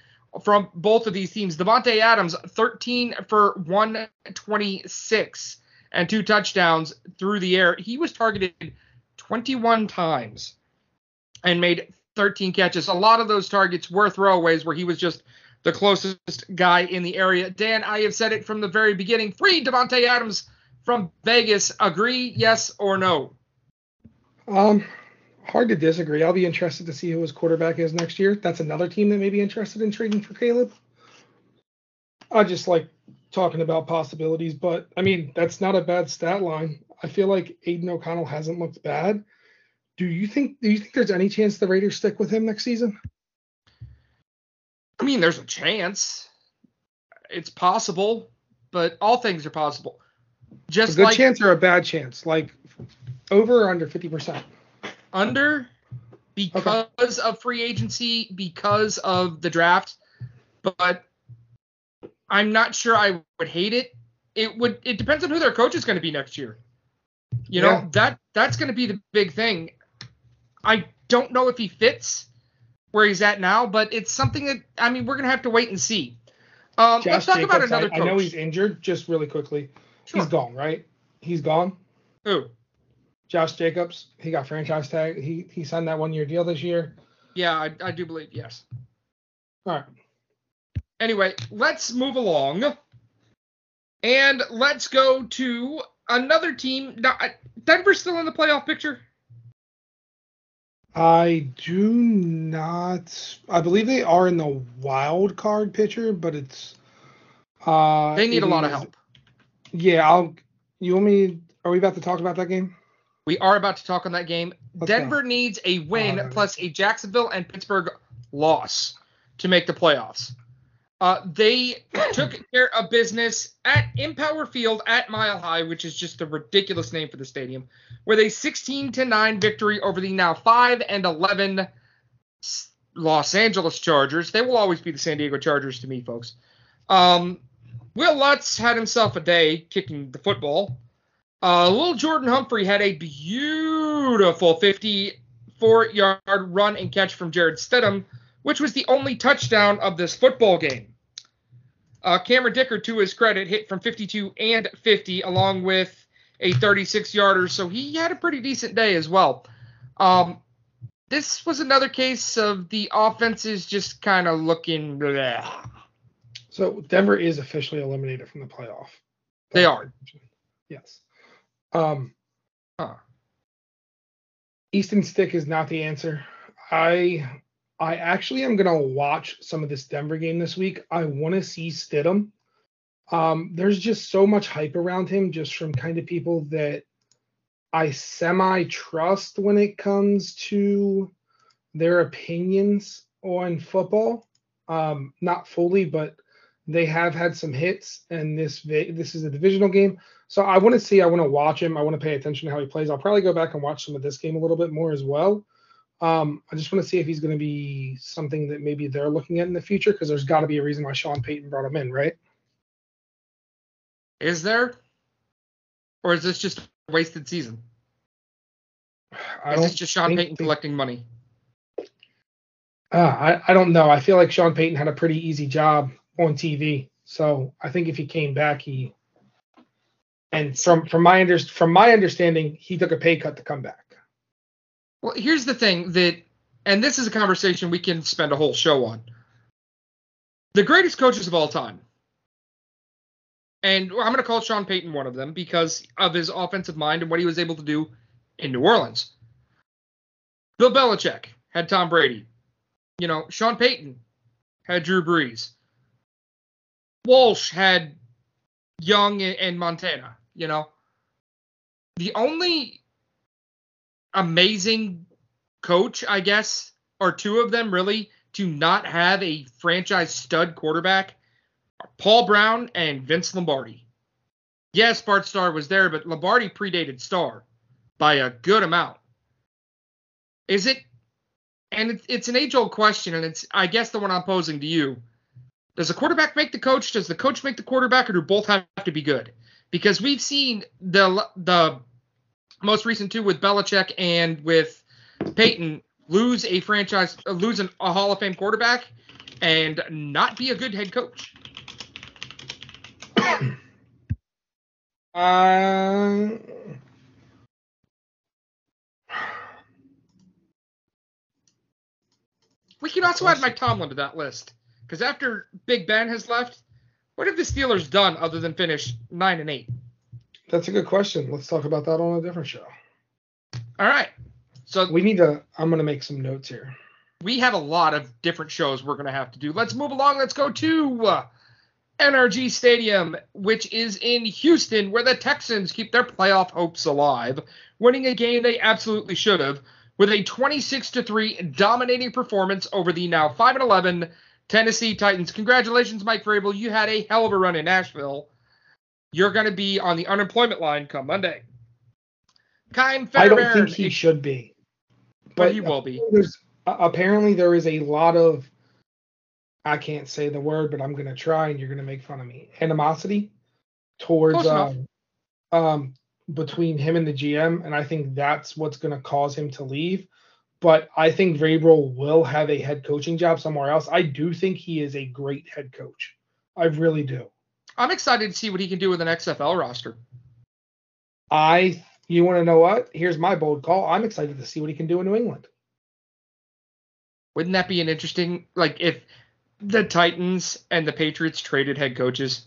from both of these teams. Davante Adams 13 for 126 and two touchdowns through the air. He was targeted 21 times and made 13 catches. A lot of those targets were throwaways where he was just the closest guy in the area. Dan, I have said it from the very beginning. Free Davante Adams from Vegas. Agree, yes or no? Um, hard to disagree. I'll be interested to see who his quarterback is next year. That's another team that may be interested in trading for Caleb. I just like talking about possibilities, but I mean that's not a bad stat line. I feel like Aidan O'Connell hasn't looked bad. Do you think do you think there's any chance the Raiders stick with him next season? I mean, there's a chance. It's possible, but all things are possible. Just A good like chance or a bad chance? Like over or under 50%? Under because of free agency, because of the draft, but I'm not sure I would hate it. It would it depends on who their coach is going to be next year. You know, Yeah. that that's going to be the big thing. I don't know if he fits where he's at now, but it's something that I mean, we're going to have to wait and see. Um, let's talk about Jacobs, another I, coach. I know he's injured, just really quickly. Sure. He's gone, right? He's gone. Who? Josh Jacobs, he got franchise tag. He he signed that one year deal this year. Yeah, I, I do believe yes. All right. Anyway, let's move along. And let's go to another team. Now, Denver's still in the playoff picture. I do not. I believe they are in the wild card picture, but it's. Uh, They need a lot of help. Yeah, I'll. You want me? Are we about to talk about that game? We are about to talk on that game. Denver needs a win Uh, plus a Jacksonville and Pittsburgh loss to make the playoffs. Uh, they took care of business at Empower Field at Mile High, which is just a ridiculous name for the stadium, with a 16 to 9 victory over the now 5 and 11 Los Angeles Chargers. They will always be the San Diego Chargers to me, folks. Um, Wil Lutz had himself a day kicking the football. Uh, little Jordan Humphrey had a beautiful 54 yard run and catch from Jarrett Stidham, which was the only touchdown of this football game. Uh, Cameron Dicker, to his credit, hit from 52 and 50, along with a 36 yarder, so he had a pretty decent day as well. Um, this was another case of the offenses just kind of looking. bleh. So Denver is officially eliminated from the playoff. They are. Yes. Um, Huh. Easton Stick is not the answer. I I actually am gonna watch some of this Denver game this week. I want to see Stidham. Um, there's just so much hype around him, just from kind of people that I semi trust when it comes to their opinions on football. Um, not fully, but they have had some hits, and this this is a divisional game. So I want to see, I want to watch him. I want to pay attention to how he plays. I'll probably go back and watch some of this game a little bit more as well. Um, I just want to see if he's going to be something that maybe they're looking at in the future because there's got to be a reason why Sean Payton brought him in, right? Is there? Or is this just a wasted season? I Is this just Sean Payton they- collecting money? Uh, I, I don't know. I feel like Sean Payton had a pretty easy job on TV. So I think if he came back, he and from from my under, from my understanding, he took a pay cut to come back. Well, here's the thing that, and this is a conversation we can spend a whole show on. The greatest coaches of all time, and I'm going to call Sean Payton one of them because of his offensive mind and what he was able to do in New Orleans. Bill Belichick had Tom Brady. You know, Sean Payton had Drew Brees. Walsh had Young and Montana. You know, the only amazing coach, I guess, or two of them really, to not have a franchise stud quarterback are Paul Brown and Vince Lombardi. Yes, Bart Starr was there, but Lombardi predated Starr by a good amount. Is it? And it's an age old question, and it's, I guess, the one I'm posing to you. Does the quarterback make the coach? Does the coach make the quarterback, or do both have to be good? Because we've seen the the most recent two with Belichick and with Payton lose a franchise, uh, lose an, a Hall of Fame quarterback, and not be a good head coach. Uh, We can also add Mike Tomlin to that list because after Big Ben has left, what have the Steelers done other than finish nine and eight? that's a good question. Let's talk about that on a different show. All right, so We need to. I'm gonna make some notes here. we have a lot of different shows we're going to have to do. Let's move along. Let's go to uh, NRG Stadium, which is in Houston, where the Texans keep their playoff hopes alive, winning a game they absolutely should have with a 26 to 3 dominating performance over the now 5 and 11 Tennessee Titans. Congratulations, Mike Vrabel. You had a hell of a run in Nashville. You're going to be on the unemployment line come Monday. Kyle I don't think he should be. but he will be. Apparently there is a lot of I can't say the word, but I'm gonna try, and you're gonna make fun of me. Animosity towards um, um between him and the GM, and I think that's what's gonna cause him to leave. But I think Vrabel will have a head coaching job somewhere else. I do think he is a great head coach. I really do. I'm excited to see what he can do with an XFL roster. I you want to know what? Here's my bold call. I'm excited to see what he can do in New England. Wouldn't that be an interesting like if the Titans and the Patriots traded head coaches?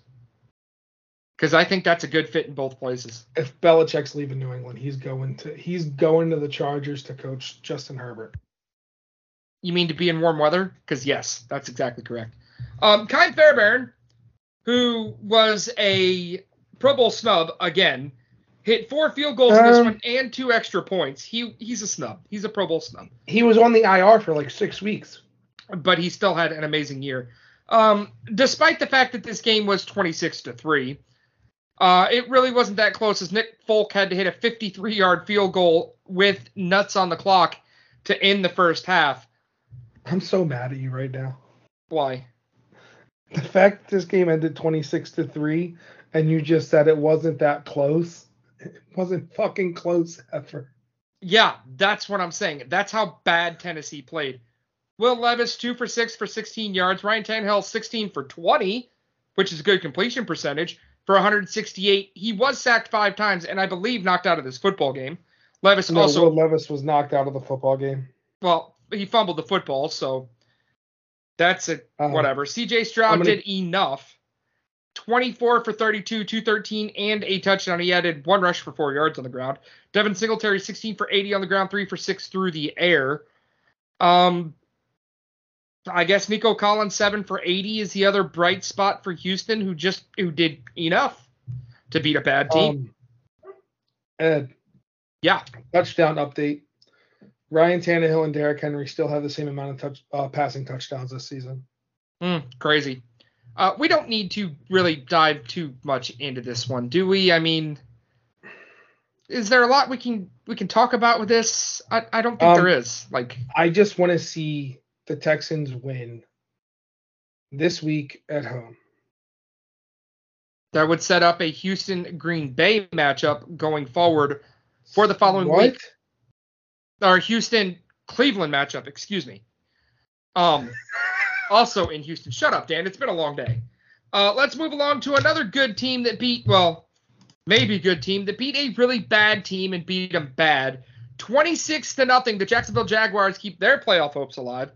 Because I think that's a good fit in both places. if Belichick's leaving New England, he's going to he's going to the Chargers to coach Justin Herbert. You mean to be in warm weather? Because yes, that's exactly correct. Um, Kyle Fairbairn, who was a Pro Bowl snub again, hit four field goals in this Um, one and two extra points. He he's a snub. He's a Pro Bowl snub, He was on the IR for like six weeks. but he still had an amazing year. Um, despite the fact that this game was 26 to three, uh, it really wasn't that close as Nick Folk had to hit a 53-yard field goal with nuts on the clock to end the first half. I'm so mad at you right now. Why? The fact this game ended 26 to three, and you just said it wasn't that close. It wasn't fucking close ever. Yeah, that's what I'm saying. That's how bad Tennessee played. Will Levis two for six for 16 yards. Ryan Tannehill 16 for 20, which is a good completion percentage for 168. He was sacked five times and I believe knocked out of this football game. Levis No, also Will Levis was knocked out of the football game. well he fumbled the football, so that's it. Um, Whatever. C.J. Stroud gonna- did enough. 24 for 32, 213, and a touchdown. He added one rush for four yards on the ground. Devin Singletary 16 for 80 on the ground, three for six through the air. Um, I guess Nico Collins seven for 80 is the other bright spot for Houston, who just who did enough to beat a bad team. Um, Ed, yeah, touchdown update. Ryan Tannehill and Derrick Henry still have the same amount of touch uh, passing touchdowns this season. Mm, crazy. Uh, we don't need to really dive too much into this one, do we? I mean, is there a lot we can we can talk about with this? I, I don't think Um, there is. Like, I just want to see the Texans win this week at home. that would set up a Houston Green Bay matchup going forward for the following what? week. Our Houston Cleveland matchup, excuse me. Um, also in Houston. Shut up, Dan. It's been a long day. Uh, let's move along to another good team that beat, well, maybe good team that beat a really bad team and beat them bad. 26 to nothing. The Jacksonville Jaguars keep their playoff hopes alive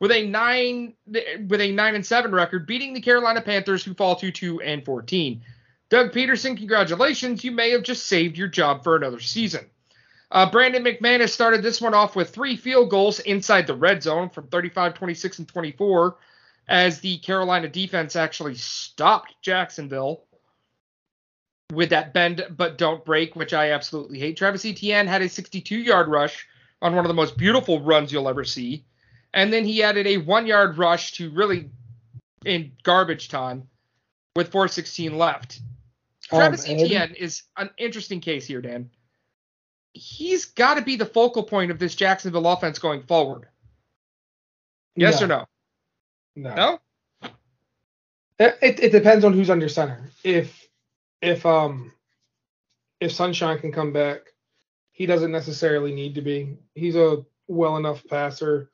with a nine with a nine and seven record, beating the Carolina Panthers, who fall to two and 14. Doug Pederson, congratulations. You may have just saved your job for another season. Uh, Brandon McManus started this one off with three field goals inside the red zone from 35, 26, and 24 as the Carolina defense actually stopped Jacksonville with that bend but don't break, which I absolutely hate. Travis Etienne had a 62 yard rush on one of the most beautiful runs you'll ever see. And then he added a one yard rush to really in garbage time with 416 left. Um, Travis? Etienne is an interesting case here, Dan. He's got to be the focal point of this Jacksonville offense going forward. Yes or no? No. No? It, it depends on who's under center. If if um if Sunshine can come back, he doesn't necessarily need to be. He's a well enough passer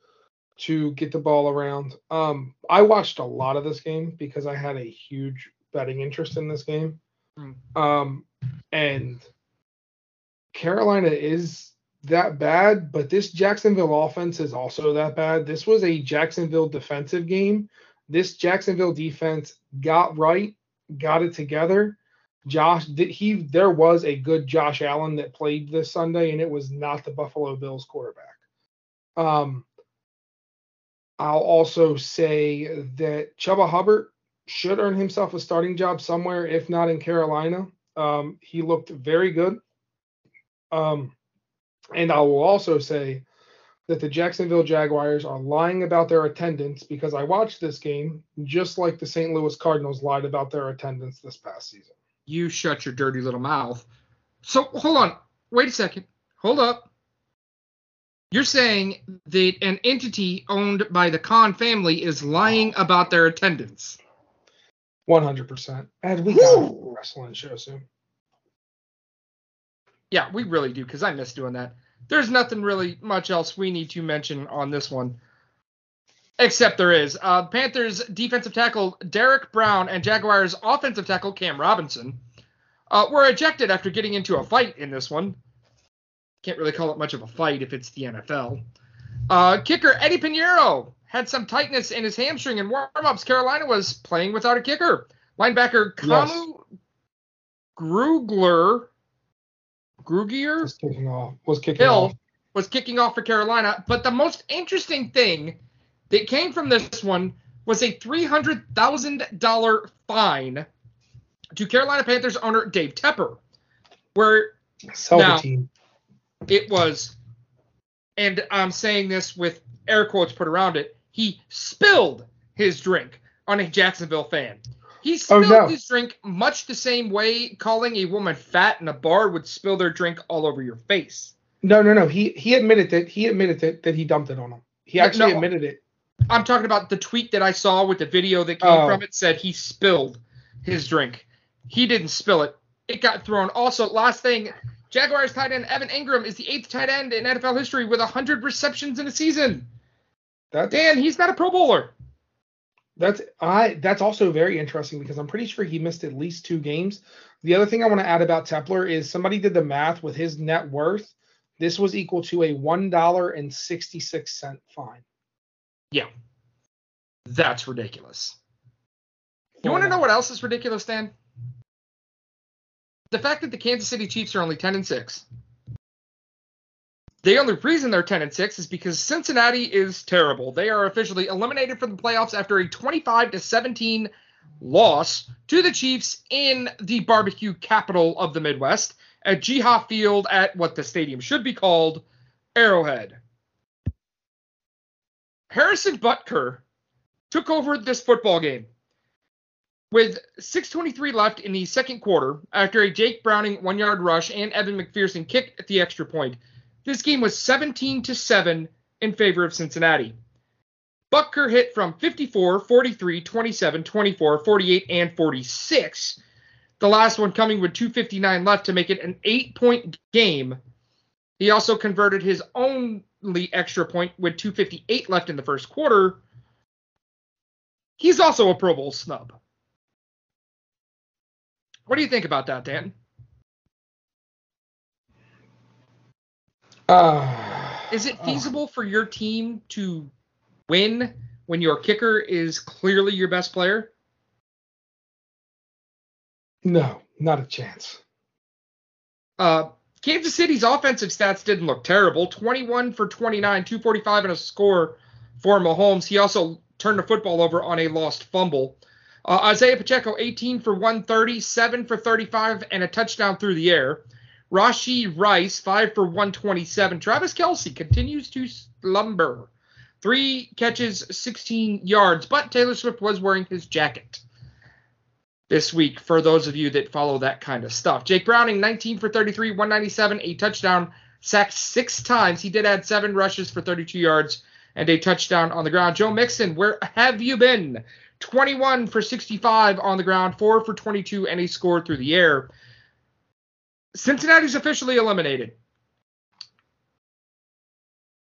to get the ball around. Um, I watched a lot of this game because I had a huge betting interest in this game. Hmm. Um, and Carolina is that bad, but this Jacksonville offense is also that bad. This was a Jacksonville defensive game. This Jacksonville defense got right, got it together. Josh, did he? There was a good Josh Allen that played this Sunday, and it was not the Buffalo Bills quarterback. Um, I'll also say that Chuba Hubbard should earn himself a starting job somewhere, if not in Carolina. Um, he looked very good. Um, and I will also say that the Jacksonville Jaguars are lying about their attendance because I watched this game just like the St. Louis Cardinals lied about their attendance this past season. You shut your dirty little mouth. So hold on. Wait a second. hold up. You're saying that an entity owned by the Khan family is lying about their attendance. One hundred percent. And we got a wrestling show soon. Yeah, we really do because I miss doing that. There's nothing really much else we need to mention on this one. Except there is. Uh, Panthers defensive tackle Derrick Brown and Jaguars offensive tackle Cam Robinson uh, were ejected after getting into a fight in this one. Can't really call it much of a fight if it's the NFL. Uh, kicker Eddie Piñeiro had some tightness in his hamstring in warm-ups. Carolina was playing without a kicker. Linebacker Kamu yes. Grugler Grugier was kicking off. Was kicking Hill off. was kicking off for Carolina. But the most interesting thing that came from this one was a three hundred thousand dollar fine to Carolina Panthers owner Dave Tepper, where now, team. It was, and I'm saying this with air quotes put around it. He spilled his drink on a Jacksonville fan. He oh, spilled oh, no. his drink much the same way calling a woman fat in a bar would spill their drink all over your face. No, no, no. He he admitted that he admitted that, that he dumped it on him. He actually no, admitted it. I'm talking about the tweet that I saw with the video that came oh. from it said he spilled his drink. He didn't spill it. It got thrown. Also, last thing, Jaguars tight end Evan Engram is the eighth tight end in NFL history with 100 receptions in a season. That's, Dan, he's not a Pro Bowler. That's I that's also very interesting because I'm pretty sure he missed at least two games. The other thing I want to add about Tepler is somebody did the math with his net worth. This was equal to a one dollar and sixty six cent fine. Yeah, that's ridiculous. You want to know what else is ridiculous, Dan? The fact that the Kansas City Chiefs are only ten and six. The only reason they're 10 and 6 is because Cincinnati is terrible. They are officially eliminated from the playoffs after a 25 to 17 loss to the Chiefs in the barbecue capital of the Midwest at GEHA Field at what the stadium should be called Arrowhead. Harrison Butker took over this football game with 6.23 left in the second quarter after a Jake Browning one yard rush and Evan McPherson kick at the extra point. This game was 17 to 7 in favor of Cincinnati. Butker hit from 54, 43, 27, 24, 48, and 46. The last one coming with 259 left to make it an eight point game. He also converted his only extra point with 258 left in the first quarter. He's also a Pro Bowl snub. What do you think about that, Dan? Uh, is it feasible uh, for your team to win when your kicker is clearly your best player? No, not a chance. Uh, Kansas City's offensive stats didn't look terrible. 21 for 29, 245 and a score for Mahomes. He also turned the football over on a lost fumble. Uh, Isaiah Pacheco, 18 for 130, 7 for 35, and a touchdown through the air. Rashee Rice, 5 for 127. Travis Kelce continues to slumber. Three catches, 16 yards, but Taylor Swift was wearing his jacket this week for those of you that follow that kind of stuff. Jake Browning, 19 for 33, 197, a touchdown, sacked six times. He did add seven rushes for 32 yards and a touchdown on the ground. Joe Mixon, where have you been? 21 for 65 on the ground, 4 for 22, and he scored through the air. Cincinnati's officially eliminated.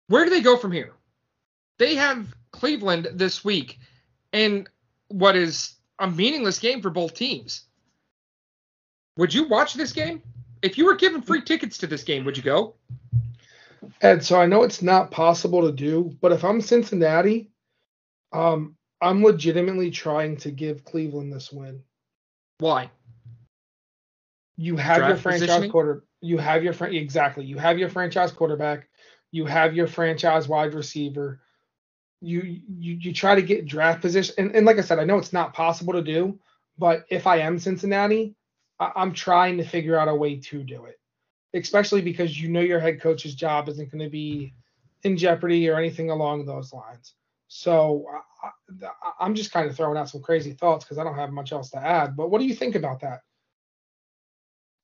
Where do they go from here? They have Cleveland this week in what is a meaningless game for both teams. Would you watch this game? If you were given free tickets to this game, would you go? Ed, so I know it's not possible to do, but if I'm Cincinnati, um, I'm legitimately trying to give Cleveland this win. Why? You have your franchise quarter. You have your exactly. You have your franchise quarterback. You have your franchise wide receiver. You you you try to get draft position. And, and like I said, I know it's not possible to do, but if I am Cincinnati, I, I'm trying to figure out a way to do it. Especially because you know your head coach's job isn't going to be in jeopardy or anything along those lines. So I, am just kind of throwing out some crazy thoughts because I don't have much else to add. But what do you think about that?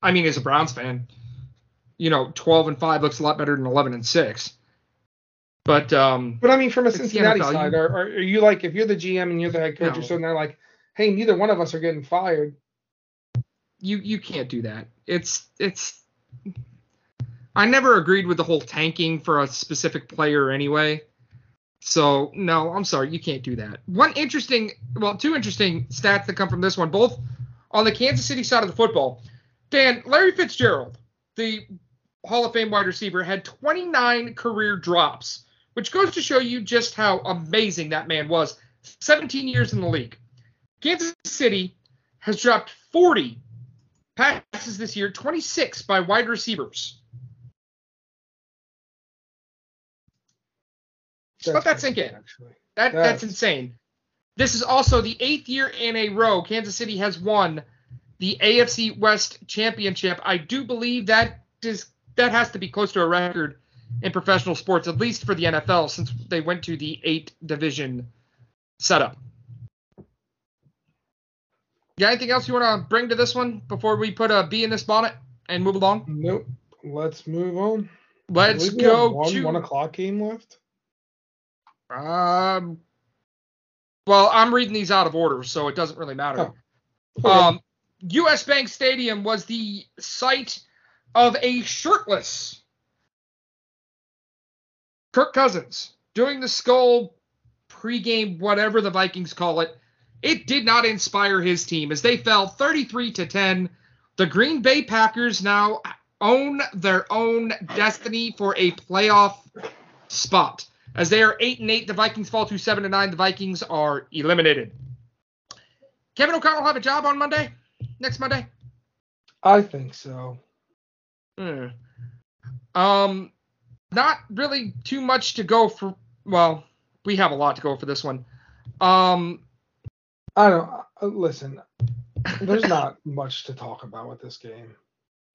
I mean, as a Browns fan, you know, 12 and 5 looks a lot better than 11 and 6. But um, But I mean, from a Cincinnati NFL, side, you- are, are you like if you're the GM and you're the head coach No. or something, they're like, hey, neither one of us are getting fired. you you can't do that. It's it's I never agreed with the whole tanking for a specific player anyway. So no, I'm sorry, you can't do that. One interesting, well, two interesting stats that come from this one, both on the Kansas City side of the football. Dan, Larry Fitzgerald, the Hall of Fame wide receiver, had 29 career drops, which goes to show you just how amazing that man was. 17 years in the league. Kansas City has dropped 40 passes this year, 26 by wide receivers. Let that sink in. Actually. That That's- that's insane. This is also the eighth year in a row Kansas City has won the AFC West championship. I do believe that is that has to be close to a record in professional sports, at least for the NFL, since they went to the eight division setup. Yeah, anything else you want to bring to this one before we put a B in this bonnet and move along? Nope. Let's move on. Let's believe we have go one to one o'clock game left. Um, well, I'm reading these out of order, so it doesn't really matter. Oh, Um, U.S. Bank Stadium was the site of a shirtless Kirk Cousins doing the Skol pregame, whatever the Vikings call it. It did not inspire his team as they fell 33 to 10. The Green Bay Packers now own their own destiny for a playoff spot. As they are 8 and 8, the Vikings fall to 7 and 9. The Vikings are eliminated. Kevin O'Connell have a job on Monday? Next Monday? I think so. Hmm. Um, not really too much to go for. Well, we have a lot to go for this one. Um, I don't uh, listen. There's not much to talk about with this game.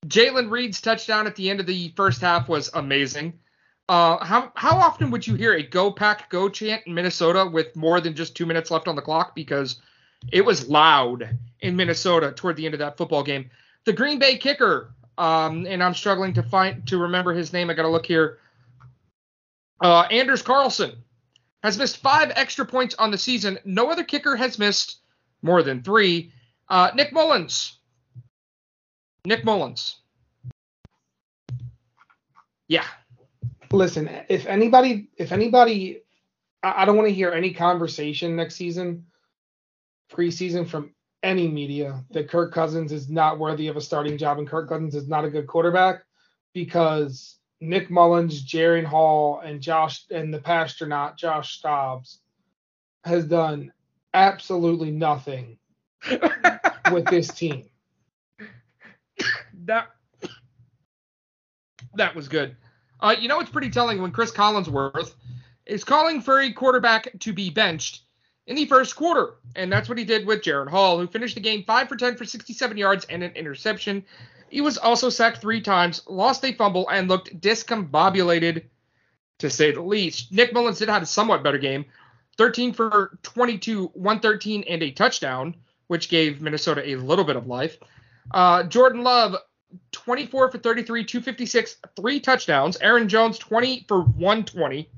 Jalen Reed's touchdown at the end of the first half was amazing. Uh, how how often would you hear a "Go Pack Go" chant in Minnesota with more than just two minutes left on the clock? Because it was loud in Minnesota toward the end of that football game. The Green Bay kicker, um, and I'm struggling to find to remember his name. I got to look here. Uh, Anders Carlson has missed five extra points on the season. No other kicker has missed more than three. Uh, Nick Mullens. Nick Mullens. Yeah. Listen, if anybody, if anybody, I, I don't want to hear any conversation next season, preseason from any media that Kirk Cousins is not worthy of a starting job and Kirk Cousins is not a good quarterback because Nick Mullens, Jaren Hall, and Josh and the Passtronaut Josh Dobbs has done absolutely nothing with this team. that that was good. Uh, you know what's pretty telling when Cris Collinsworth is calling for a quarterback to be benched in the first quarter, and that's what he did with Jaren Hall, who finished the game five for ten for 67 yards and an interception. He was also sacked three times, lost a fumble, and looked discombobulated, to say the least. Nick Mullens did have a somewhat better game, 13 for 22, 113, and a touchdown, which gave Minnesota a little bit of life. Uh, Jordan Love, 24 for 33, 256, three touchdowns. Aaron Jones, 20 for 120,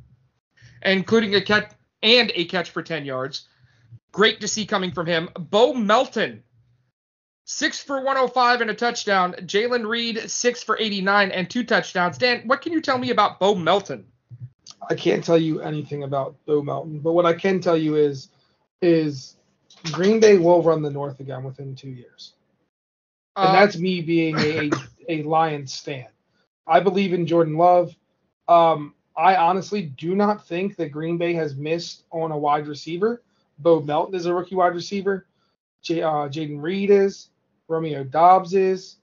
including a catch and a catch for 10 yards. Great to see coming from him. Bo Melton, six for 105 and a touchdown. Jalen Reed, six for 89 and two touchdowns. Dan, what can you tell me about Bo Melton? I can't tell you anything about Bo Melton, but what I can tell you is is Green Bay will run the North again within two years, and Uh, that's me being a a Lions stan. I believe in Jordan Love. Um, I honestly do not think that Green Bay has missed on a wide receiver. Bo Melton is a rookie wide receiver. J, uh, Jayden Reed is. Romeo Doubs is.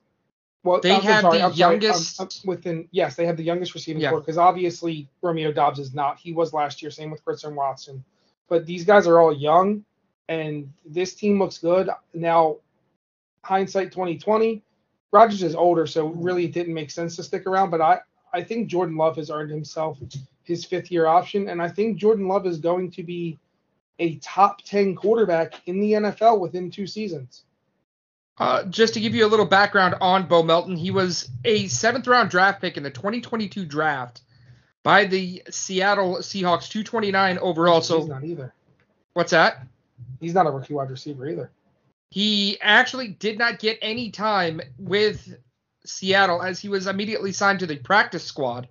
Well, They I'm, have sorry, the I'm sorry, youngest- I'm within. Yes, they have the youngest receiving Yeah. corps because obviously Romeo Doubs is not. He was last year. Same with Christian Watson. But these guys are all young, and this team looks good now. Hindsight 2020, Rodgers is older, so really it didn't make sense to stick around. But I, I think Jordan Love has earned himself his fifth year option, and I think Jordan Love is going to be a top 10 quarterback in the NFL within two seasons. Uh, just to give you a little background on Bo Melton, he was a seventh round draft pick in the 2022 draft by the Seattle Seahawks, 229 overall. So he's not either. What's that? He's not a rookie wide receiver either. He actually did not get any time with Seattle as he was immediately signed to the practice squad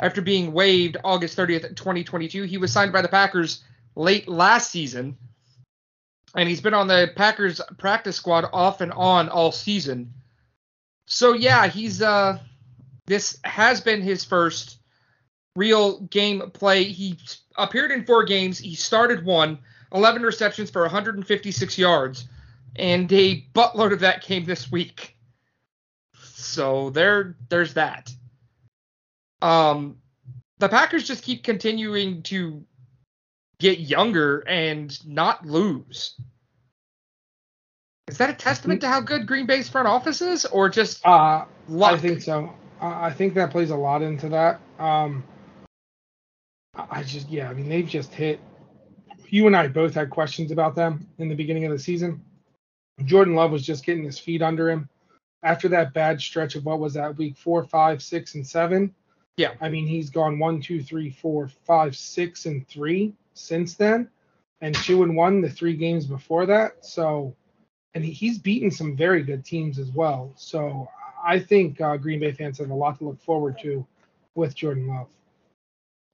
after being waived August 30th, 2022. He was signed by the Packers late last season and he's been on the Packers practice squad off and on all season. So yeah, he's uh this has been his first real game play. He appeared in four games. He started one, 11 receptions for 156 yards, and a buttload of that came this week. So there there's that. Um the Packers just keep continuing to get younger and not lose. Is that a testament to how good Green Bay's front office is, or just uh, luck? I think so. I think that plays a lot into that. Um, I just, yeah, I mean, they've just hit. You and I both had questions about them in the beginning of the season. Jordan Love was just getting his feet under him after that bad stretch of what was that week four, five, six, and seven. Yeah. I mean, he's gone one, two, three, four, five, six, and three since then, and two and one the three games before that. So, and he's beaten some very good teams as well. So, I think uh, Green Bay fans have a lot to look forward to with Jordan Love.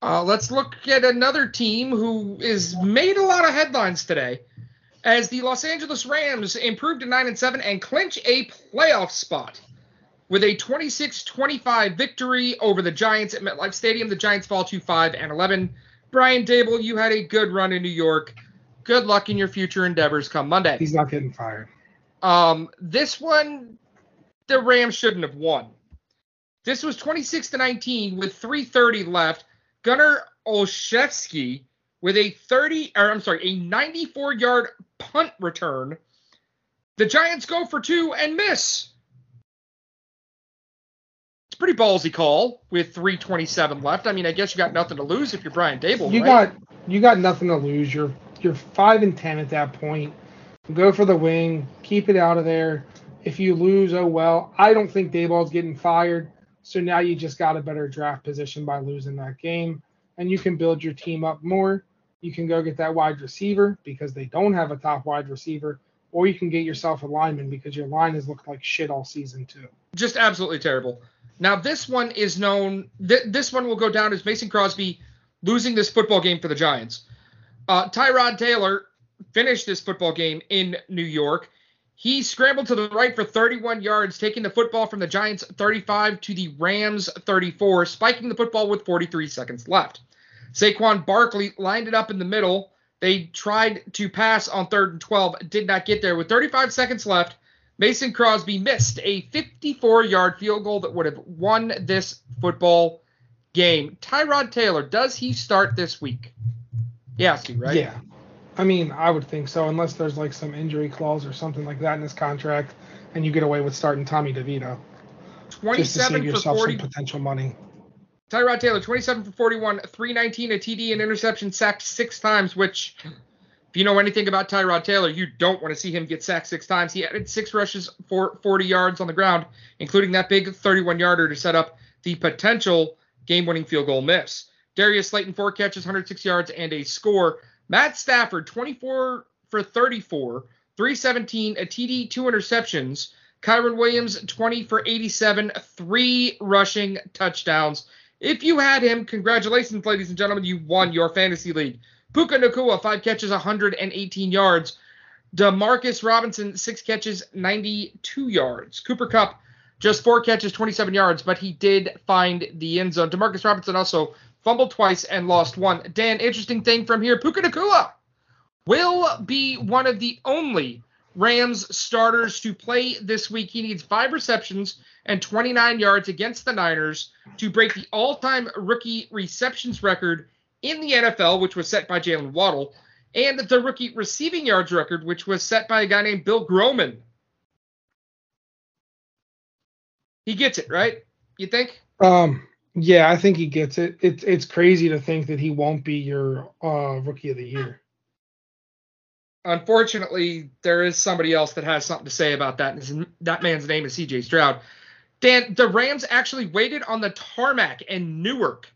Uh, let's look at another team who is made a lot of headlines today, as the Los Angeles Rams improved to nine and seven and clinch a playoff spot. With a 26-25 victory over the Giants at MetLife Stadium, the Giants fall to 5 and 11. Brian Daboll, you had a good run in New York. Good luck in your future endeavors come Monday. He's not getting fired. Um, this one, the Rams shouldn't have won. This was 26 to 19 with 3:30 left. Gunnar Olszewski with a 30, or I'm sorry, a 94-yard punt return. The Giants go for two and miss It's pretty ballsy call with 327 left. I mean, I guess you got nothing to lose if you're Brian Daboll. You right? got you got nothing to lose. You're you're five and ten at that point. Go for the wing. Keep it out of there. If you lose, oh well. I don't think Daboll's getting fired. So now you just got a better draft position by losing that game, and you can build your team up more. You can go get that wide receiver because they don't have a top wide receiver, or you can get yourself a lineman because your line has looked like shit all season too. Just absolutely terrible. Now, this one is known, th- this one will go down as Mason Crosby losing this football game for the Giants. Uh, Tyrod Taylor finished this football game in New York. He scrambled to the right for 31 yards, taking the football from the Giants 35 to the Rams 34, spiking the football with 43 seconds left. Saquon Barkley lined it up in the middle. They tried to pass on third and 12, did not get there. With 35 seconds left, Mason Crosby missed a 54 yard field goal that would have won this football game. Tyrod Taylor, does he start this week? He has to, right? Yeah. I mean, I would think so, unless there's like some injury clause or something like that in his contract, and you get away with starting Tommy DeVito. 27 just to save yourself for 40. some potential money. Tyrod Taylor, 27 for 41, 319, a TD, and interception, sacked six times, which if you know anything about Tyrod Taylor, you don't want to see him get sacked six times. He added six rushes for 40 yards on the ground, including that big 31 yarder to set up the potential game winning field goal miss. Darius Slayton, four catches, 106 yards, and a score. Matt Stafford, 24 for 34, 317, a TD, two interceptions. Kyren Williams, 20 for 87, three rushing touchdowns. If you had him, congratulations, ladies and gentlemen, you won your fantasy league. Puka Nacua, five catches, 118 yards. Demarcus Robinson, six catches, 92 yards. Cooper Kupp, just four catches, 27 yards, but he did find the end zone. Demarcus Robinson also fumbled twice and lost one. Dan, interesting thing from here Puka Nacua will be one of the only Rams starters to play this week. He needs five receptions and 29 yards against the Niners to break the all time rookie receptions record in the NFL, which was set by Jaylen Waddle, and the rookie receiving yards record, which was set by a guy named Bill Groman. He gets it, right? You think? Um, yeah, I think he gets it. It's it's crazy to think that he won't be your uh, rookie of the year. Unfortunately, there is somebody else that has something to say about that, and that man's name is C.J. Stroud. Dan, the Rams actually waited on the tarmac in Newark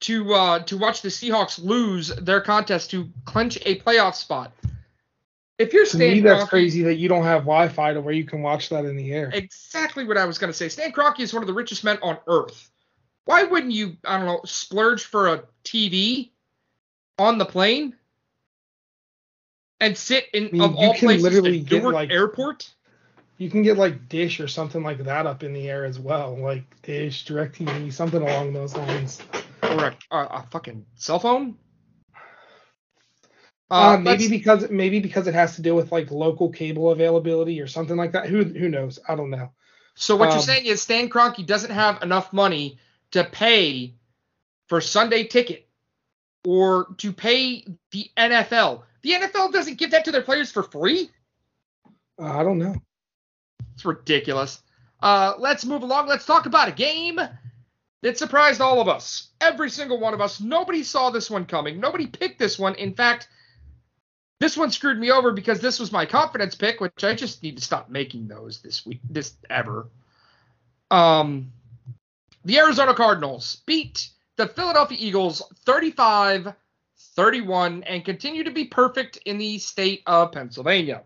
to uh, to watch the Seahawks lose their contest to clinch a playoff spot. If you're To me, Stan that's Kroenke- crazy that you don't have Wi-Fi to where you can watch that in the air. exactly what I was going to say. Stan Kroenke is one of the richest men on earth. Why wouldn't you, I don't know, splurge for a TV on the plane and sit in I mean, of you all can places literally Newark like- Airport? You can get like Dish or something like that up in the air as well, like Dish, DirecTV, something along those lines. Or a, a, a fucking cell phone? Uh, maybe because maybe because it has to do with like local cable availability or something like that. Who who knows? I don't know. So what you're Um, saying is Stan Kroenke doesn't have enough money to pay for Sunday ticket or to pay the NFL. The NFL doesn't give that to their players for free. Uh, I don't know. It's ridiculous. Uh, let's move along. Let's talk about a game that surprised all of us. Every single one of us. Nobody saw this one coming. Nobody picked this one. In fact, this one screwed me over because this was my confidence pick, which I just need to stop making those this week, this ever. Um, the Arizona Cardinals beat the Philadelphia Eagles 35 31 and continue to be perfect in the state of Pennsylvania.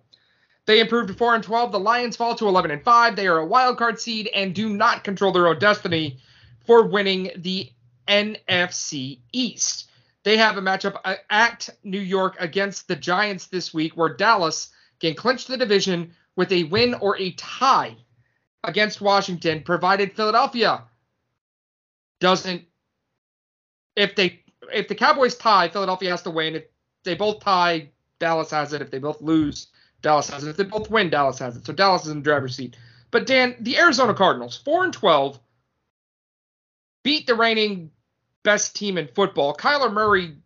They improved to 4 and 12. The Lions fall to 11 and 5. They are a wild card seed and do not control their own destiny for winning the NFC East. They have a matchup uh, at New York against the Giants this week where Dallas can clinch the division with a win or a tie against Washington provided Philadelphia doesn't if they if the Cowboys tie, Philadelphia has to win. If they both tie, Dallas has it. If they both lose, Dallas has it. If they both win, Dallas has it. So Dallas is in the driver's seat. But Dan, the Arizona Cardinals, four and twelve, beat the reigning best team in football. Kyler Murray.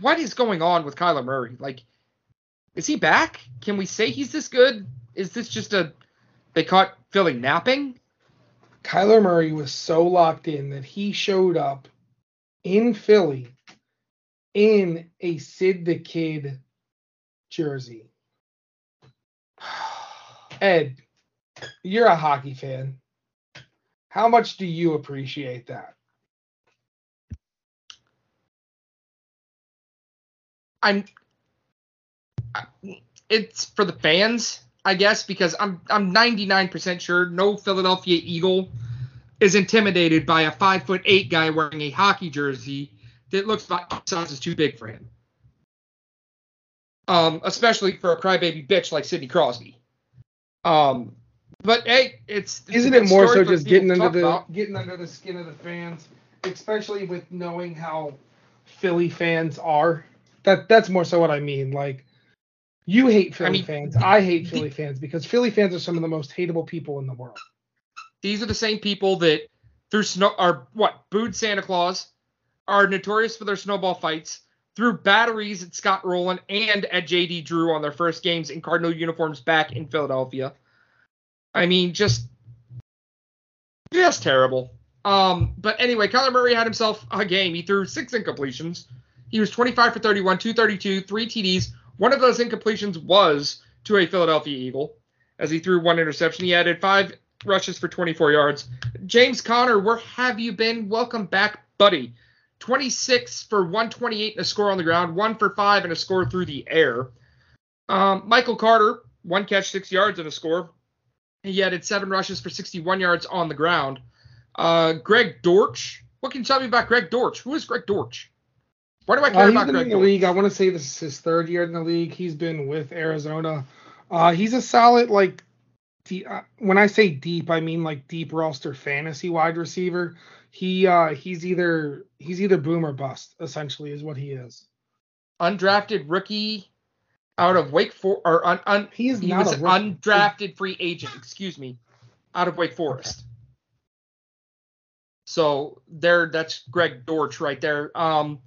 What is going on with Kyler Murray? Like, is he back? Can we say he's this good? Is this just a they caught Philly napping? Kyler Murray was so locked in that he showed up in Philly in a Sid the Kid jersey. Ed, you're a hockey fan. How much do you appreciate that? I'm. It's for the fans, I guess, because I'm I'm 99% sure no Philadelphia Eagle is intimidated by a five foot eight guy wearing a hockey jersey that looks like two sizes too big for him. Um, especially for a crybaby bitch like Sidney Crosby. Um, but hey, it's, Isn't it more so just getting under the about. getting under the skin of the fans, especially with knowing how Philly fans are? That that's more so what I mean. Like you hate Philly mean, fans. I hate Philly fans because Philly fans are some of the most hateable people in the world. These are the same people that through snow are what booed Santa Claus, are notorious for their snowball fights, threw batteries at Scott Rolen and at JD Drew on their first games in Cardinal uniforms back in Philadelphia. I mean, just just terrible. Um, but anyway, Kyler Murray had himself a game. He threw six incompletions. He was 25 for 31, 232, three TDs. One of those incompletions was to a Philadelphia Eagle, as he threw one interception. He added five rushes for 24 yards. James Conner, where have you been? Welcome back, buddy. 26 for 128 and a score on the ground, one for five and a score through the air. Um, Michael Carter, one catch, six yards and a score. He added seven rushes for 61 yards on the ground. Uh, Greg Dortch. What can you tell me about Greg Dortch? Who is Greg Dortch? Why do I care Uh, he's about been Greg in the Dortch? league. I want to say this is his third year in the league. He's been with Arizona. Uh, he's a solid like. Uh, when I say deep, I mean like deep roster fantasy wide receiver. He uh, he's either he's either boom or bust. Essentially, is what he is. Undrafted rookie out of Wake Forest, or un, un, He is he not was a rookie. undrafted free agent, excuse me, out of Wake Forest. So there, that's Greg Dortch right there. Um,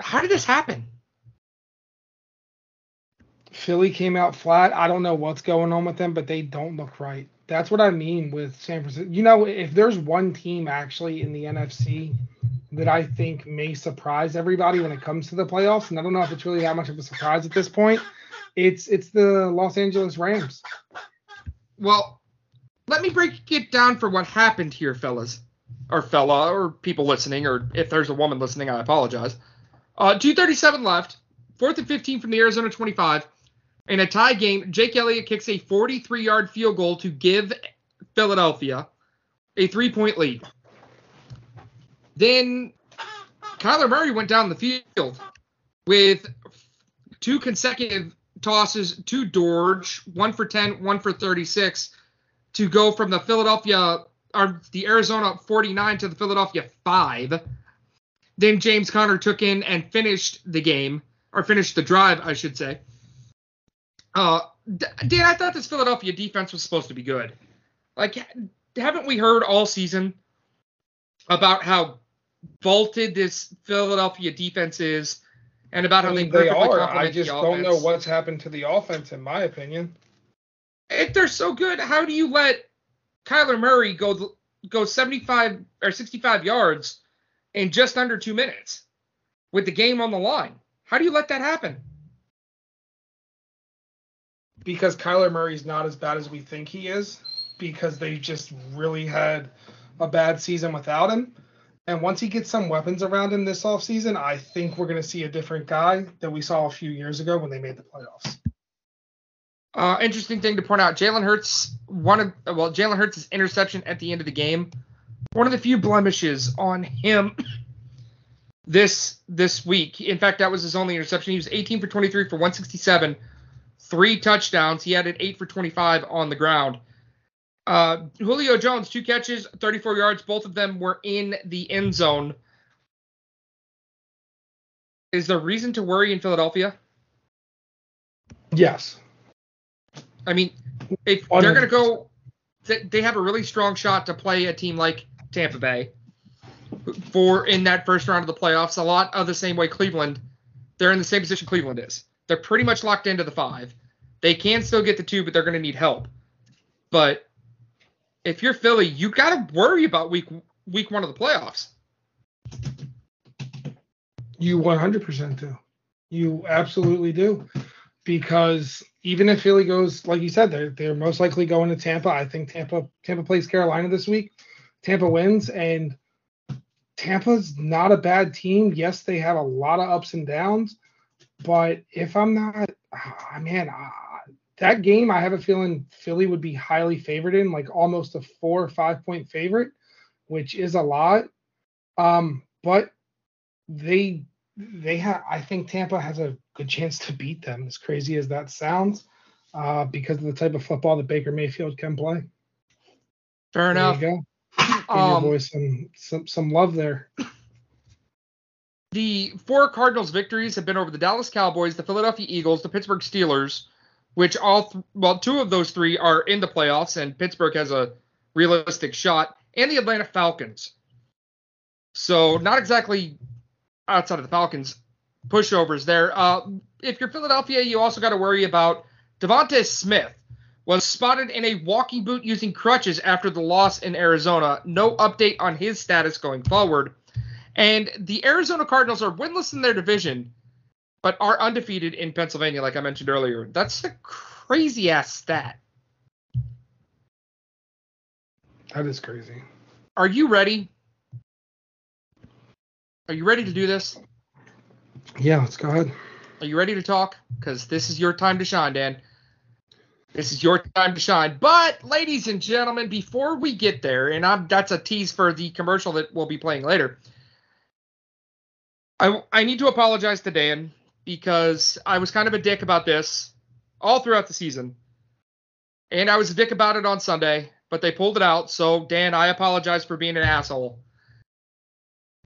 how did this happen? Philly came out flat. I don't know what's going on with them, but they don't look right. That's what I mean with San Francisco. You know, if there's one team actually in the NFC that I think may surprise everybody when it comes to the playoffs, and I don't know if it's really that much of a surprise at this point. It's it's the Los Angeles Rams. Well, let me break it down for what happened here, fellas, or fella, or people listening, or if there's a woman listening, I apologize. Uh, 237 left, fourth and 15 from the Arizona 25. In a tie game, Jake Elliott kicks a 43 yard field goal to give Philadelphia a three point lead. Then Kyler Murray went down the field with two consecutive tosses to George, one for 10, one for 36, to go from the Philadelphia or the Arizona 49 to the Philadelphia 5. Then James Conner took in and finished the game, or finished the drive, I should say. Uh, Dan, I thought this Philadelphia defense was supposed to be good. Like, haven't we heard all season about how vaulted this Philadelphia defense is, and about I how mean, they they are. I just don't know what's happened to the offense, in my opinion. if they're so good, how do you let Kyler Murray go go 75 or 65 yards in just under two minutes with the game on the line? How do you let that happen? Because Kyler Murray's not as bad as we think he is because they just really had a bad season without him. And once he gets some weapons around him this offseason, I think we're going to see a different guy that we saw a few years ago when they made the playoffs. Uh, interesting thing to point out: Jalen Hurts, one of well, Jalen Hurts' interception at the end of the game, one of the few blemishes on him this this week. In fact, that was his only interception. He was 18 for 23 for 167, three touchdowns. He had an eight for 25 on the ground. Uh, Julio Jones, two catches, 34 yards. Both of them were in the end zone. Is there reason to worry in Philadelphia? Yes. I mean, if they're going to go, they, they have a really strong shot to play a team like Tampa Bay for in that first round of the playoffs. A lot of the same way Cleveland, they're in the same position Cleveland is. They're pretty much locked into the five. They can still get the two, but they're going to need help. But if you're Philly, you got to worry about week week one of the playoffs. You 100% do. You absolutely do. Because even if Philly goes, like you said, they're, they're most likely going to Tampa. I think Tampa Tampa plays Carolina this week. Tampa wins, and Tampa's not a bad team. Yes, they have a lot of ups and downs, but if I'm not, ah, man, ah, that game, I have a feeling Philly would be highly favored in, like almost a four or five point favorite, which is a lot. Um, but they they have I think Tampa has a good chance to beat them, as crazy as that sounds, uh, because of the type of football that Baker Mayfield can play. Fair There enough. you go. Give your Um, boy some, some some love there. The four Cardinals victories have been over the Dallas Cowboys, the Philadelphia Eagles, the Pittsburgh Steelers, which all th- well, two of those three are in the playoffs, and Pittsburgh has a realistic shot, and the Atlanta Falcons. So not exactly outside of the Falcons pushovers there. Uh, if you're Philadelphia, you also got to worry about DeVonta Smith was spotted in a walking boot using crutches after the loss in Arizona. No update on his status going forward. And the Arizona Cardinals are winless in their division, but are undefeated in Pennsylvania, like I mentioned earlier. That's a crazy ass stat. That is crazy. Are you ready? Are you ready to do this? Yeah, let's go ahead. Are you ready to talk? Because this is your time to shine, Dan. This is your time to shine. But, ladies and gentlemen, before we get there, and I'm, that's a tease for the commercial that we'll be playing later, I, I need to apologize to Dan because I was kind of a dick about this all throughout the season. And I was a dick about it on Sunday, but they pulled it out. So, Dan, I apologize for being an asshole.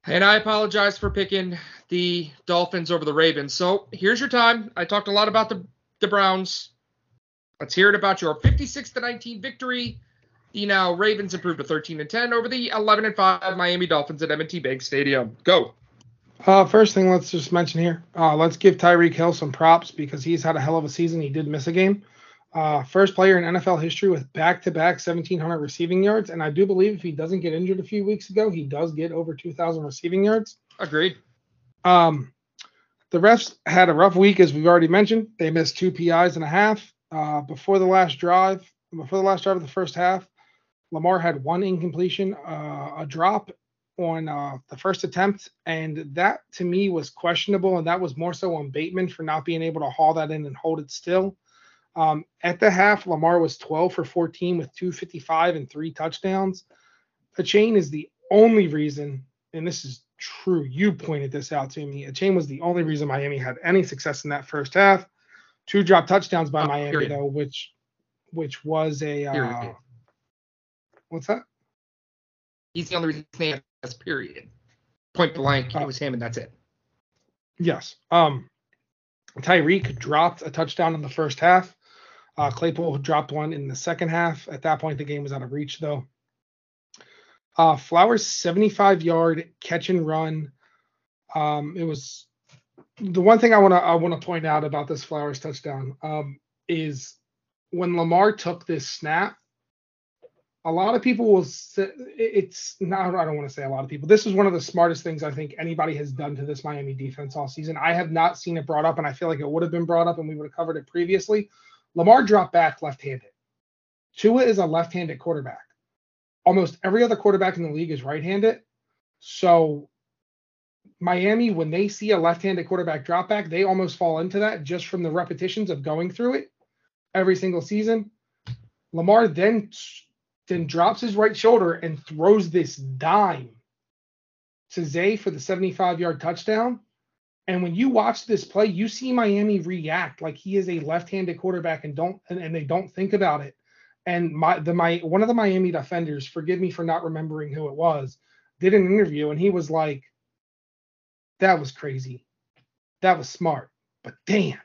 And I apologize for picking the Dolphins over the Ravens. So here's your time. I talked a lot about the, the Browns. Let's hear it about your 56 to 19 victory. The now Ravens improved to 13 and 10 over the 11 and 5 Miami Dolphins at M&T Bank Stadium. Go. Uh, first thing, let's just mention here. Uh, let's give Tyreek Hill some props because he's had a hell of a season. He did miss a game. Uh, first player in NFL history with back-to-back 1,700 receiving yards, and I do believe if he doesn't get injured a few weeks ago, he does get over 2,000 receiving yards. Agreed. Um, the refs had a rough week, as we've already mentioned. They missed two PIs and a half uh, before the last drive. Before the last drive of the first half, Lamar had one incompletion, uh, a drop on uh, the first attempt, and that to me was questionable, and that was more so on Bateman for not being able to haul that in and hold it still. Um, at the half, Lamar was 12 for 14 with 255 and three touchdowns. Achane is the only reason, and this is true. You pointed this out to me. Achane was the only reason Miami had any success in that first half. Two drop touchdowns by Oh, Miami period. though, which which was a uh, what's that? He's the only reason they this period. Point blank, Oh. it was him, and that's it. Yes. Um, Tyreek dropped a touchdown in the first half. Uh, Claypool dropped one in the second half. At that point, the game was out of reach, though. Uh, Flowers 75 yard catch and run. Um, it was the one thing I want to I want to point out about this Flowers touchdown um, is when Lamar took this snap. A lot of people will say it's not. I don't want to say a lot of people. This is one of the smartest things I think anybody has done to this Miami defense all season. I have not seen it brought up, and I feel like it would have been brought up, and we would have covered it previously. Lamar dropped back left-handed. Tua is a left-handed quarterback. Almost every other quarterback in the league is right-handed. So Miami, when they see a left-handed quarterback drop back, they almost fall into that just from the repetitions of going through it every single season. Lamar then then drops his right shoulder and throws this dime to Zay for the 75 yard touchdown. And when you watch this play, you see Miami react like he is a left-handed quarterback and don't and, and they don't think about it. And my the my one of the Miami defenders, forgive me for not remembering who it was, did an interview and he was like, That was crazy. That was smart, but damn.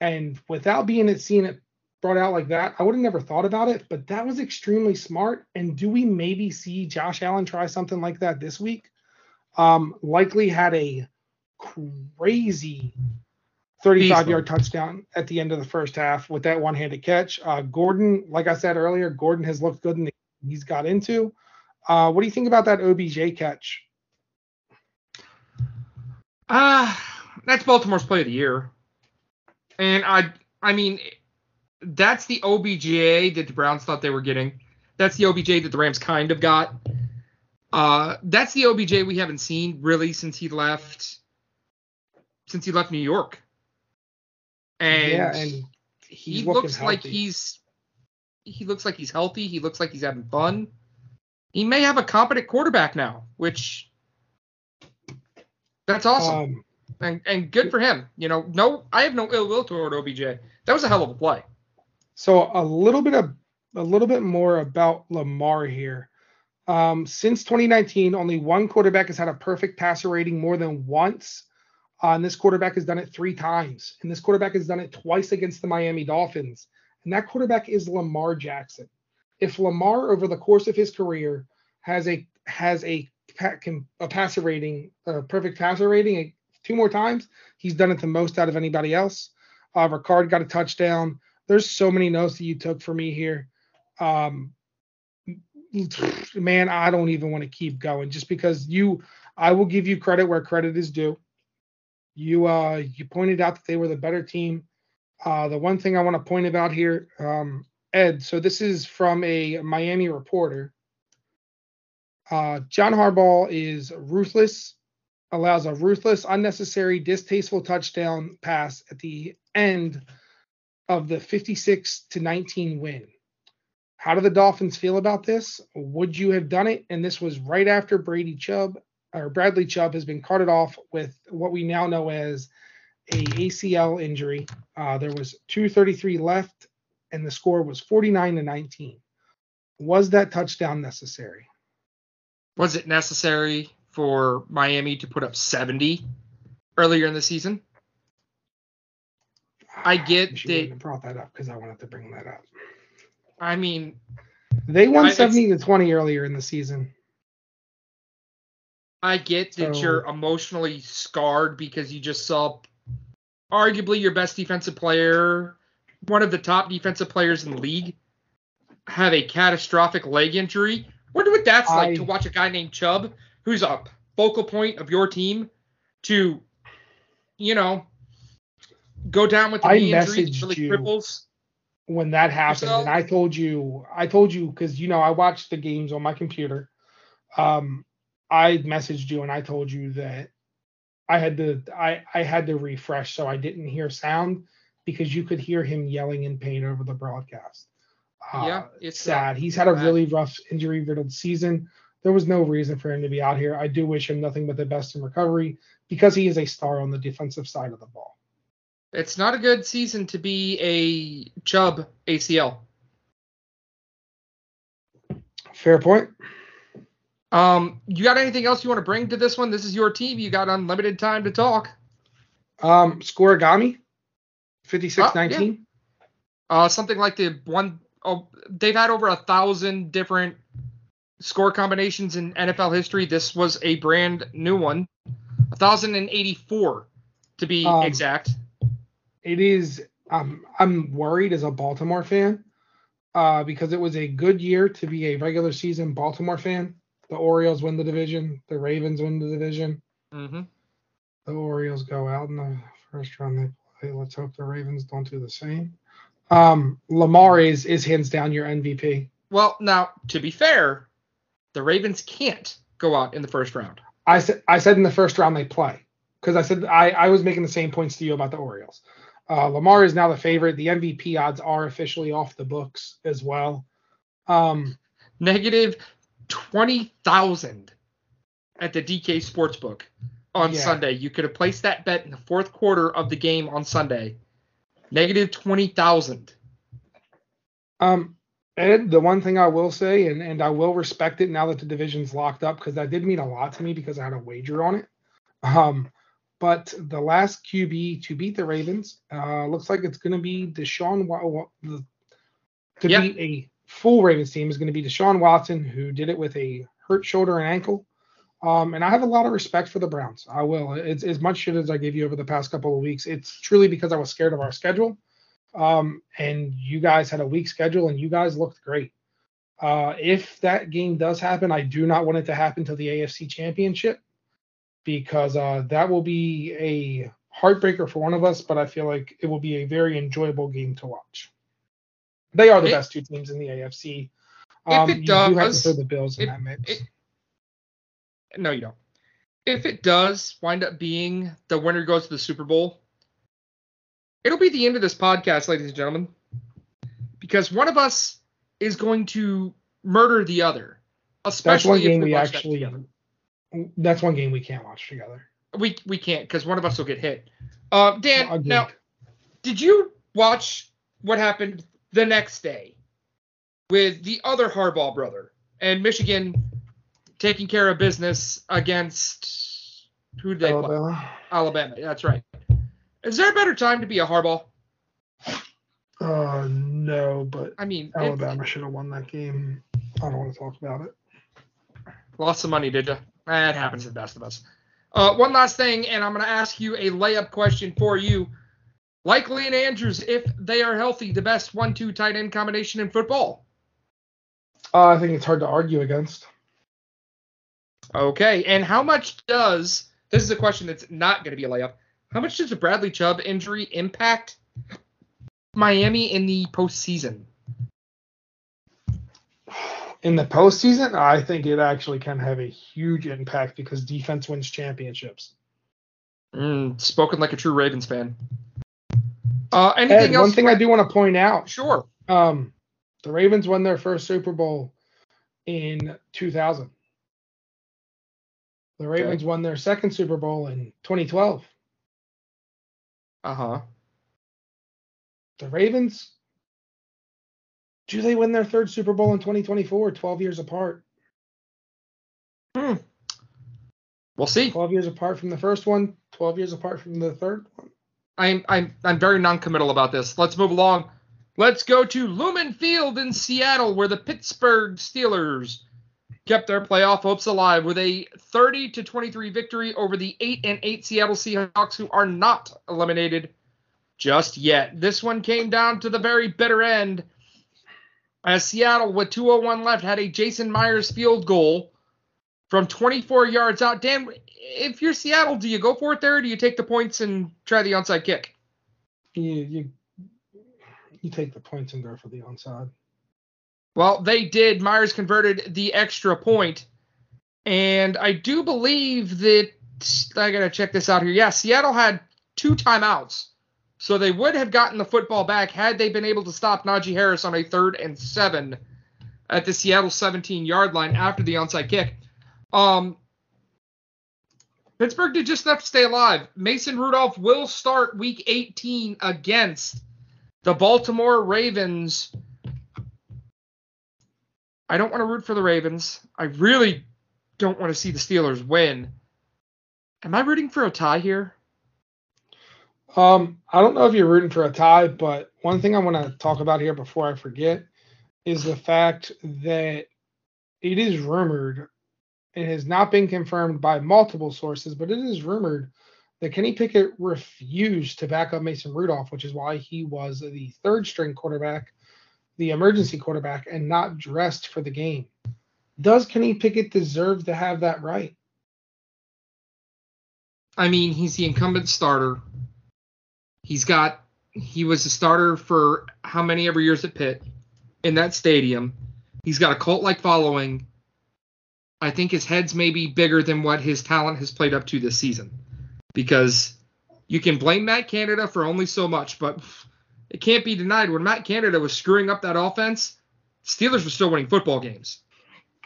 And without being at seeing it brought out like that, I would have never thought about it, but that was extremely smart. And do we maybe see Josh Allen try something like that this week? Um, Likely had a crazy 35 yard touchdown at the end of the first half with that one handed catch. Uh, Gordon, like I said earlier, Gordon has looked good in the he's got into. Uh, what do you think about that OBJ catch? Ah, that's Baltimore's play of the year. And I I mean that's the OBJ that the Browns thought they were getting. That's the OBJ that the Rams kind of got. Uh that's the OBJ we haven't seen really since he left since he left New York. And, yeah, and he looks like healthy. he's he looks like he's healthy. He looks like he's having fun. He may have a competent quarterback now, which that's awesome um, and, and good for him. You know, no, I have no ill will toward OBJ. That was a hell of a play. So a little bit of a little bit more about Lamar here. Um, since 2019, only one quarterback has had a perfect passer rating more than once. Uh, and this quarterback has done it three times. And this quarterback has done it twice against the Miami Dolphins. And that quarterback is Lamar Jackson. If Lamar over the course of his career has a has a a passer rating, a perfect passer rating uh, two more times, he's done it the most out of anybody else. Uh, Ricard got a touchdown there's so many notes that you took for me here. Um, man, I don't even want to keep going just because you, I will give you credit where credit is due. You, uh, you pointed out that they were the better team. Uh, the one thing I want to point about here, um, Ed. So this is from a Miami reporter. Uh, John Harbaugh is ruthless, allows a ruthless, unnecessary, distasteful touchdown pass at the end of the 56 to 19 win. How do the Dolphins feel about this? Would you have done it? And this was right after Brady Chubb or Bradley Chubb has been carted off with what we now know as a ACL injury. Uh, there was 233 left, and the score was 49 to 19. Was that touchdown necessary? Was it necessary for Miami to put up 70 earlier in the season? I get you that- brought that up because I wanted to bring that up. I mean, They won I- 70 to 20 earlier in the season. I get that So- you're emotionally scarred because you just saw arguably your best defensive player one of the top defensive players in the league have a catastrophic leg injury. Wonder what that's like to watch a guy named Chubb, who's a focal point of your team, to, you know, go down with the I knee injury that really you. cripples. when that happened Yourself? and i told you i told you because you know i watched the games on my computer um i messaged you and i told you that i had to i i had to refresh so i didn't hear sound because you could hear him yelling in pain over the broadcast uh, Yeah, it's sad he's had a really rough injury riddled season there was no reason for him to be out here i do wish him nothing but the best in recovery because he is a star on the defensive side of the ball It's not a good season to be a Chubb ACL. fair point Um, you got anything else you want to bring to this one? This is your team. You got unlimited time to talk. Um, Scorigami, 56-19. Uh, something like the one oh, they've had over a thousand different score combinations in NFL history. This was a brand new one, thousand and eighty-four to be Um, exact. It is. Um, I'm worried as a Baltimore fan, uh, because it was a good year to be a regular season Baltimore fan. The Orioles win the division. The Ravens win the division. hmm The Orioles go out in the first round they play. Let's hope the Ravens don't do the same. Um, Lamar is is hands down your MVP. Well, now to be fair, the Ravens can't go out in the first round. I said I said in the first round they play because I said I, I was making the same points to you about the Orioles. Uh, Lamar is now the favorite. The MVP odds are officially off the books as well. Um, Negative twenty thousand at the DK Sportsbook on Yeah. Sunday. You could have placed that bet in the fourth quarter of the game on Sunday. Negative twenty thousand. um, Ed, the one thing I will say, and, and I will respect it now that the division's locked up, because that did mean a lot to me because I had a wager on it. Um, but the last QB to beat the Ravens uh, looks like it's going to be Deshaun. Wa- To Yep. beat a full Ravens team is going to be Deshaun Watson, who did it with a hurt shoulder and ankle. Um, and I have a lot of respect for the Browns. I will. It's as much shit as I gave you over the past couple of weeks. It's truly because I was scared of our schedule. Um, and you guys had a weak schedule and you guys looked great. Uh, if that game does happen, I do not want it to happen to the AFC Championship because uh, that will be a heartbreaker for one of us, but I feel like it will be a very enjoyable game to watch. They are the It- best two teams in the AFC. If Um, it do have to does, throw the Bills in it- that mix. it- No, you don't. If it does wind up being the winner goes to the Super Bowl, it'll be the end of this podcast, ladies and gentlemen, because one of us is going to murder the other. That's Especially one if game we, we watch that actually. That's one game we can't watch together. We we can't because one of us will get hit. Uh, Dan, Agreed. now did you watch what happened the next day with the other Harbaugh brother and Michigan taking care of business against who did they play? Alabama. Alabama. That's right. Is there a better time to be a Harbaugh? Uh, no, but I mean, Alabama should have won that game. I don't want to talk about it. lost some money, did you? That happens to the best of us. Uh, one last thing, and I'm going to ask you a layup question for you. Likely and Andrews, if they are healthy, the best one-two tight end combination in football. Uh, I think it's hard to argue against. Okay, and how much does this is a question that's not going to be a layup? How much does the Bradley Chubb injury impact Miami in the postseason? In the postseason, I think it actually can have a huge impact because defense wins championships. Mm, spoken like a true Ravens fan. Uh, anything Ed, else? one thing I do want to point out, Sure. um, the Ravens won their first Super Bowl in 2000. The Ravens won their second Super Bowl in 2012. Uh huh. The Ravens, do they win their third Super Bowl in 2024, 12 years apart? Hmm. We'll see. 12 years apart from the first one, 12 years apart from the third one. I'm I'm I'm very non-committal about this. Let's move along. Let's go to Lumen Field in Seattle, where the Pittsburgh Steelers kept their playoff hopes alive with a 30 to 23 victory over the 8 and 8 Seattle Seahawks, who are not eliminated. just yet. This one came down to the very bitter end as Seattle, with 201 left, had a Jason Myers field goal from 24 yards out. Dan, if you're Seattle, do you go for it there, or do you take the points and try the onside kick? You you you take the points and go for the onside. Well, they did. Myers converted the extra point, and I do believe that I gotta check this out here. Yeah, Seattle had two timeouts, so they would have gotten the football back had they been able to stop Najee Harris on a third and seven at the Seattle 17 yard line after the onside kick. Um, Pittsburgh did just enough to stay alive. Mason Rudolph will start week 18 against the Baltimore Ravens. I don't want to root for the Ravens. I really don't want to see the Steelers win. Am I rooting for a tie here? Um, I don't know if you're rooting for a tie, but one thing I want to talk about here before I forget is the fact that it is rumored it has not been confirmed by multiple sources, but it is rumored that Kenny Pickett refused to back up Mason Rudolph, which is why he was the third string quarterback, the emergency quarterback, and not dressed for the game. Does Kenny Pickett deserve to have that right? I mean, he's the incumbent starter. He's got he was a starter for how many ever years at Pitt in that stadium. He's got a cult like following. I think his head's maybe bigger than what his talent has played up to this season. Because you can blame Matt Canada for only so much, but it can't be denied when Matt Canada was screwing up that offense, Steelers were still winning football games.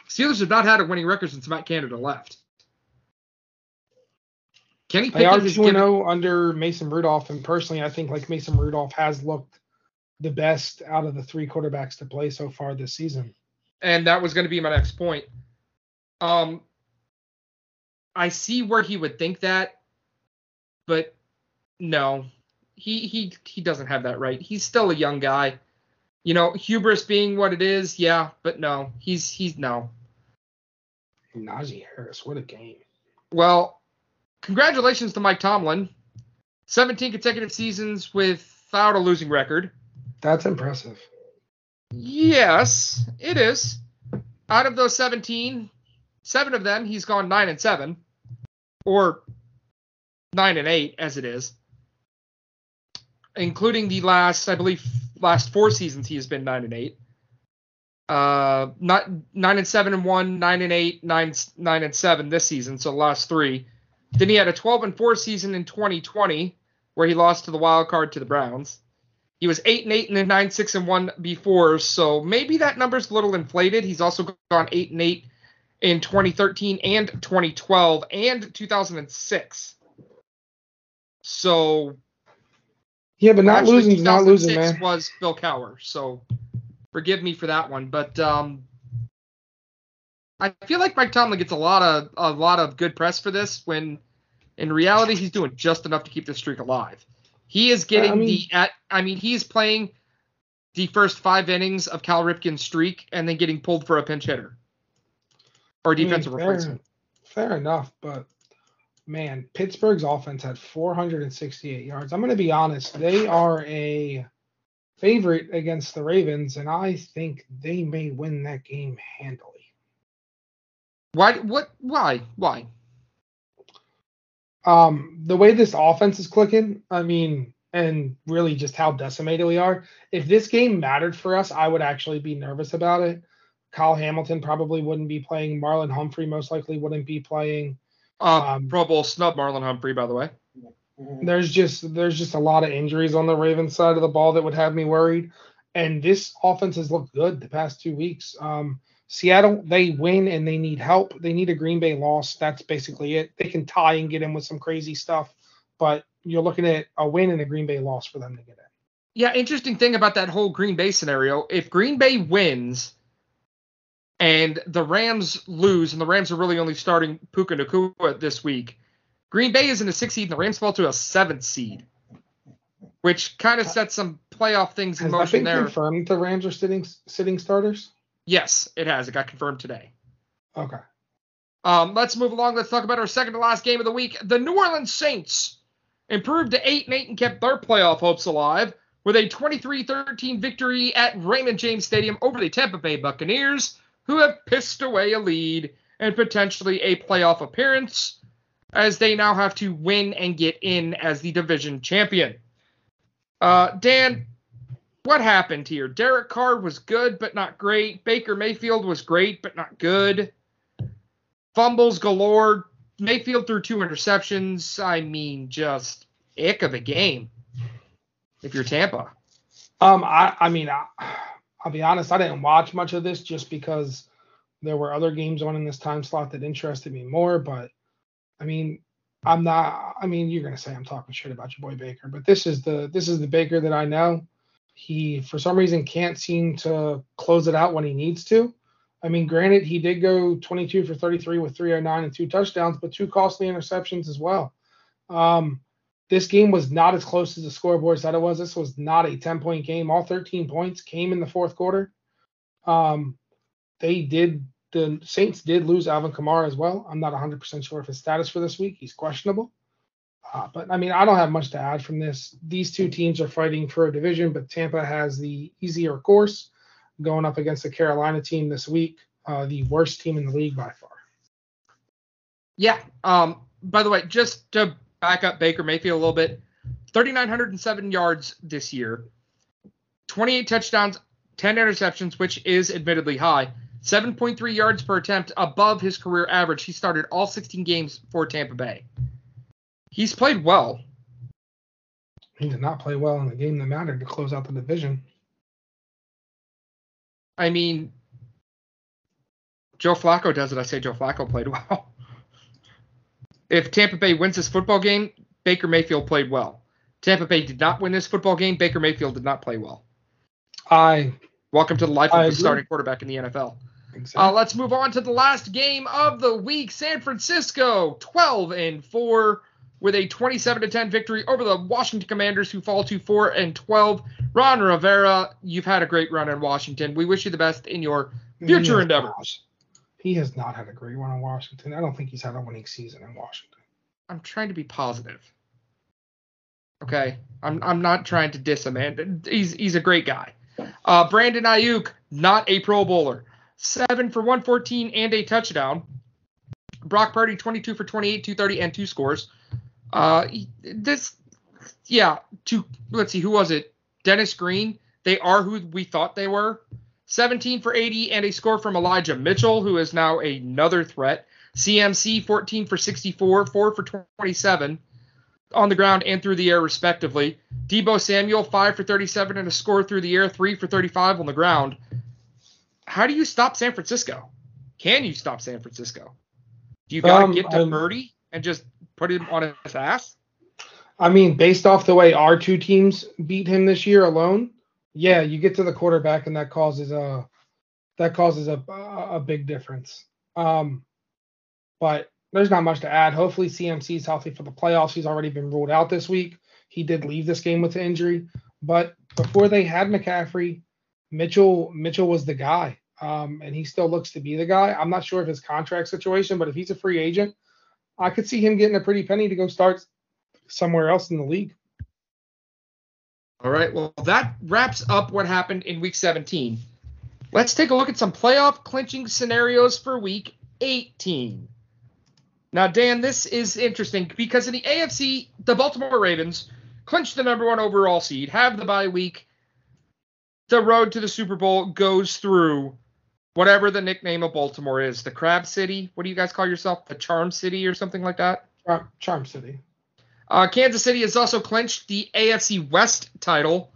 Steelers have not had a winning record since Matt Canada left. Kenny Pickett they are 2 0 under Mason Rudolph, and personally, I think like Mason Rudolph has looked the best out of the three quarterbacks to play so far this season. And that was going to be my next point. Um, I see where he would think that, but no, he he he doesn't have that right. He's still a young guy. You know, hubris being what it is, yeah, but no, he's he's no. Najee Harris, what a game. Well, congratulations to Mike Tomlin. 17 consecutive seasons without a losing record. That's impressive. Yes, it is. Out of those 17, Seven of them, he's gone nine and seven, or nine and eight as it is, including the last, I believe, last four seasons he has been nine and eight. Uh, not nine and seven and one, nine and eight, nine nine and seven this season, so the last three. Then he had a 12 and four season in 2020 where he lost to the wild card to the Browns. He was eight and eight and nine six and one before, so maybe that number's a little inflated. He's also gone eight and eight in 2013 and 2012 and 2006. So yeah, but not losing, not losing, man. Was Bill Cowher, so forgive me for that one, but um, I feel like Mike Tomlin gets a lot of a lot of good press for this when in reality he's doing just enough to keep the streak alive. He is getting I mean, the at I mean he's playing the first five innings of Cal Ripken's streak and then getting pulled for a pinch hitter or defensive I mean, fair, replacement. Fair enough, but man, Pittsburgh's offense had 468 yards. I'm going to be honest; they are a favorite against the Ravens, and I think they may win that game handily. Why? What? Why? Why? Um, the way this offense is clicking, I mean, and really just how decimated we are. If this game mattered for us, I would actually be nervous about it. Kyle Hamilton probably wouldn't be playing. Marlon Humphrey most likely wouldn't be playing. Uh, um, Pro Bowl snub Marlon Humphrey, by the way. There's just there's just a lot of injuries on the Ravens side of the ball that would have me worried. And this offense has looked good the past two weeks. Um, Seattle, they win and they need help. They need a Green Bay loss. That's basically it. They can tie and get in with some crazy stuff, but you're looking at a win and a Green Bay loss for them to get in. Yeah, interesting thing about that whole Green Bay scenario. If Green Bay wins, and the Rams lose, and the Rams are really only starting Puka Nacua this week. Green Bay is in a six seed, and the Rams fall to a seventh seed, which kind of uh, sets some playoff things in has motion that been there. Confirmed the Rams are sitting sitting starters. Yes, it has. It got confirmed today. Okay. Um, let's move along. Let's talk about our second to last game of the week. The New Orleans Saints improved to 8 and 8 and kept their playoff hopes alive with a 23-13 victory at Raymond James Stadium over the Tampa Bay Buccaneers, who have pissed away a lead and potentially a playoff appearance as they now have to win and get in as the division champion. Uh, Dan, what happened here? Derek Carr was good but not great. Baker Mayfield was great but not good. Fumbles galore. Mayfield threw two interceptions. I mean, just ick of a game. If you're Tampa. Um, I, I mean, I, I'll be honest. I didn't watch much of this just because there were other games on in this time slot that interested me more. But I mean, I'm not. I mean, you're gonna say I'm talking shit about your boy Baker, but this is the this is the Baker that I know. He for some reason can't seem to close it out when he needs to. I mean, granted, he did go 22 for 33 with 309 and two touchdowns, but two costly interceptions as well. Um, this game was not as close as the scoreboard said it was. This was not a 10 point game. All 13 points came in the fourth quarter. Um, they did, the Saints did lose Alvin Kamara as well. I'm not 100% sure of his status for this week. He's questionable. Uh, but I mean, I don't have much to add from this. These two teams are fighting for a division, but Tampa has the easier course going up against the Carolina team this week, uh, the worst team in the league by far. Yeah. Um. By the way, just to back up Baker Mayfield a little bit, 3,907 yards this year, 28 touchdowns, 10 interceptions, which is admittedly high. 7.3 yards per attempt above his career average. He started all 16 games for Tampa Bay. He's played well. He did not play well in the game that mattered to close out the division. I mean, Joe Flacco does it. I say Joe Flacco played well. if Tampa Bay wins this football game, Baker Mayfield played well. Tampa Bay did not win this football game. Baker Mayfield did not play well. I welcome to the life of the agree. starting quarterback in the NFL. exactly. Uh, let's move on to the last game of the week. San Francisco, 12 and 4, with a 27 to 10 victory over the Washington Commanders, who fall to 4 and 12. Ron Rivera, you've had a great run in Washington. We wish you the best in your future has endeavors. not. He has not had a great run in Washington. I don't think he's had a winning season in Washington. I'm trying to be positive. Okay, I'm I'm not trying to diss him, man. He's he's a great guy. Uh, Brandon Aiyuk, not a Pro Bowler, seven for 114 and a touchdown. Brock Purdy, 22 for 28, 230 and two scores. Uh, this, yeah. To let's see, who was it? Dennis Green. They are who we thought they were. 17 for 80 and a score from Elijah Mitchell, who is now another threat. CMC 14 for 64, 4 for 27 on the ground and through the air, respectively. Deebo Samuel 5 for 37 and a score through the air, 3 for 35 on the ground. How do you stop San Francisco? Can you stop San Francisco? Do you got to Um, get to I'm- Purdy and just put him on his ass? I mean, based off the way our two teams beat him this year alone, yeah, you get to the quarterback and that causes a that causes a a big difference. Um, but there's not much to add. Hopefully, CMC is healthy for the playoffs. He's already been ruled out this week. He did leave this game with an injury, but before they had McCaffrey, Mitchell Mitchell was the guy, um, and he still looks to be the guy. I'm not sure of his contract situation, but if he's a free agent, I could see him getting a pretty penny to go start somewhere else in the league. All right. Well, that wraps up what happened in week 17. Let's take a look at some playoff clinching scenarios for week 18. Now, Dan, this is interesting because in the AFC, the Baltimore Ravens clinched the number one overall seed, have the bye week. The road to the Super Bowl goes through whatever the nickname of Baltimore is. The Crab City. What do you guys call yourself? The Charm City or something like that? Charm, Charm City. Uh, Kansas City has also clinched the AFC West title.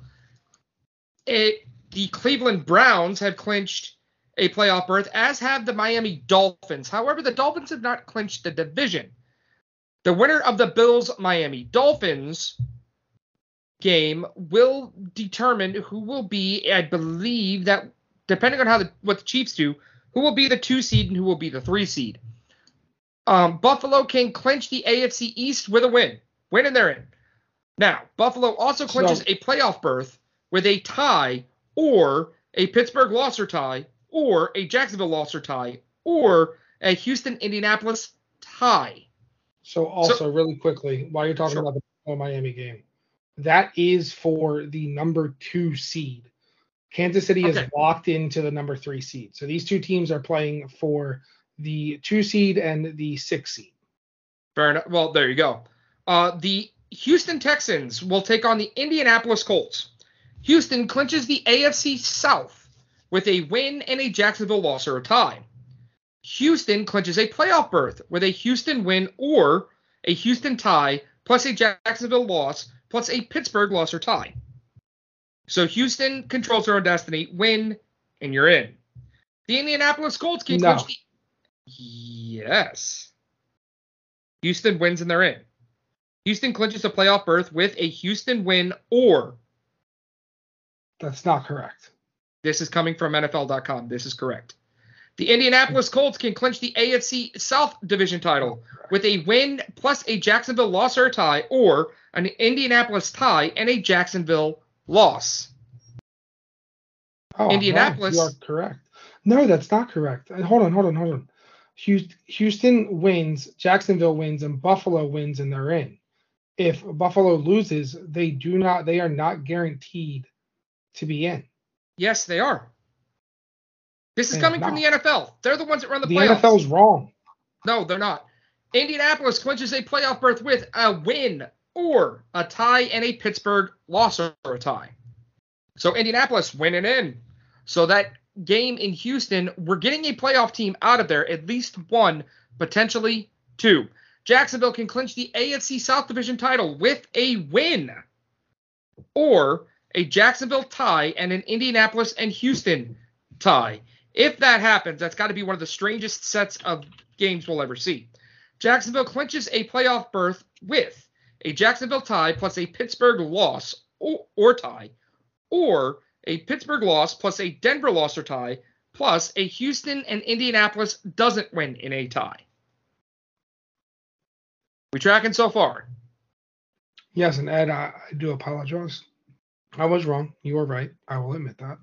It, the Cleveland Browns have clinched a playoff berth, as have the Miami Dolphins. However, the Dolphins have not clinched the division. The winner of the Bills Miami Dolphins game will determine who will be, I believe that depending on how the what the Chiefs do, who will be the two seed and who will be the three seed. Um, Buffalo can clinch the AFC East with a win. Win and they're in. Now, Buffalo also clinches So- a playoff berth with a tie or a Pittsburgh loss or tie or a Jacksonville loss or tie or a Houston Indianapolis tie. So also really quickly, while you're talking Sure. about the Miami game. That is for the number two seed. Kansas City Okay. is locked into the number three seed. So these two teams are playing for the two seed and the six seed. Fair enough. Well, there you go. Uh, the Houston Texans will take on the Indianapolis Colts. Houston clinches the AFC South with a win and a Jacksonville loss or a tie. Houston clinches a playoff berth with a Houston win or a Houston tie plus a Jacksonville loss plus a Pittsburgh loss or tie. So Houston controls their own destiny, win, and you're in. The Indianapolis Colts can No. clinch the. Yes. Houston wins and they're in. Houston clinches a playoff berth with a Houston win or That's not correct. this is coming from NFL.com. This is correct. The Indianapolis Colts can clinch the AFC South Division title with a win plus a Jacksonville loss or tie, or an Indianapolis tie and a Jacksonville loss. Oh, Indianapolis- you are correct. No, that's not correct. Uh, Hold on, hold on, hold on. Houston, wins, Jacksonville wins, and Buffalo wins, and they're in. If Buffalo loses, they do not. They are not guaranteed to be in. Yes, they are. This is They coming from the. NFL. They're the ones that run the, playoffs. The playoffs. NFL's wrong. No, they're not. Indianapolis clinches a playoff berth with a win or a tie and a Pittsburgh loss or a tie. So Indianapolis winning in. So that game in Houston, we're getting a playoff team out of there, at least one, potentially two. Jacksonville can clinch the AFC South Division title with a win or a Jacksonville tie and an Indianapolis and Houston tie. If that happens, that's got to be one of the strangest sets of games we'll ever see. Jacksonville clinches a playoff berth with a Jacksonville tie plus a Pittsburgh loss or, or tie, or a Pittsburgh loss plus a Denver loss or tie, plus a Houston and Indianapolis doesn't win in a tie. We tracking so far? Yes, and Ed, I, I do apologize. I was wrong. You were right. I will admit that.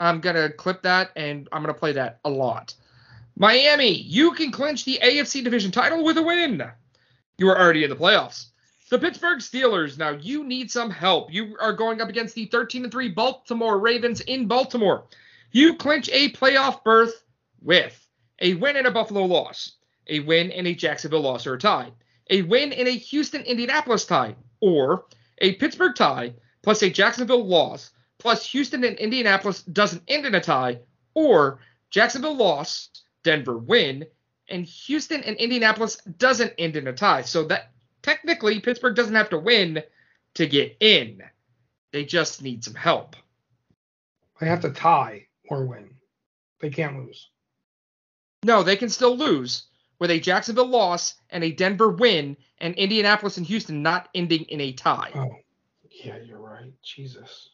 I'm gonna clip that and I'm gonna play that a lot. Miami, you can clinch the AFC division title with a win. You are already in the playoffs. The Pittsburgh Steelers, now you need some help. You are going up against the 13 and 3 Baltimore Ravens in Baltimore. You clinch a playoff berth with a win and a Buffalo loss, a win and a Jacksonville loss or a tie, a win and a Houston Indianapolis tie, or a Pittsburgh tie plus a Jacksonville loss plus Houston and Indianapolis doesn't end in a tie, or Jacksonville loss, Denver win, and Houston and Indianapolis doesn't end in a tie. So that technically Pittsburgh doesn't have to win to get in. They just need some help. They have to tie or win. They can't lose. No, they can still lose with a Jacksonville loss and a Denver win, and Indianapolis and Houston not ending in a tie. Oh, yeah, you're right. Jesus.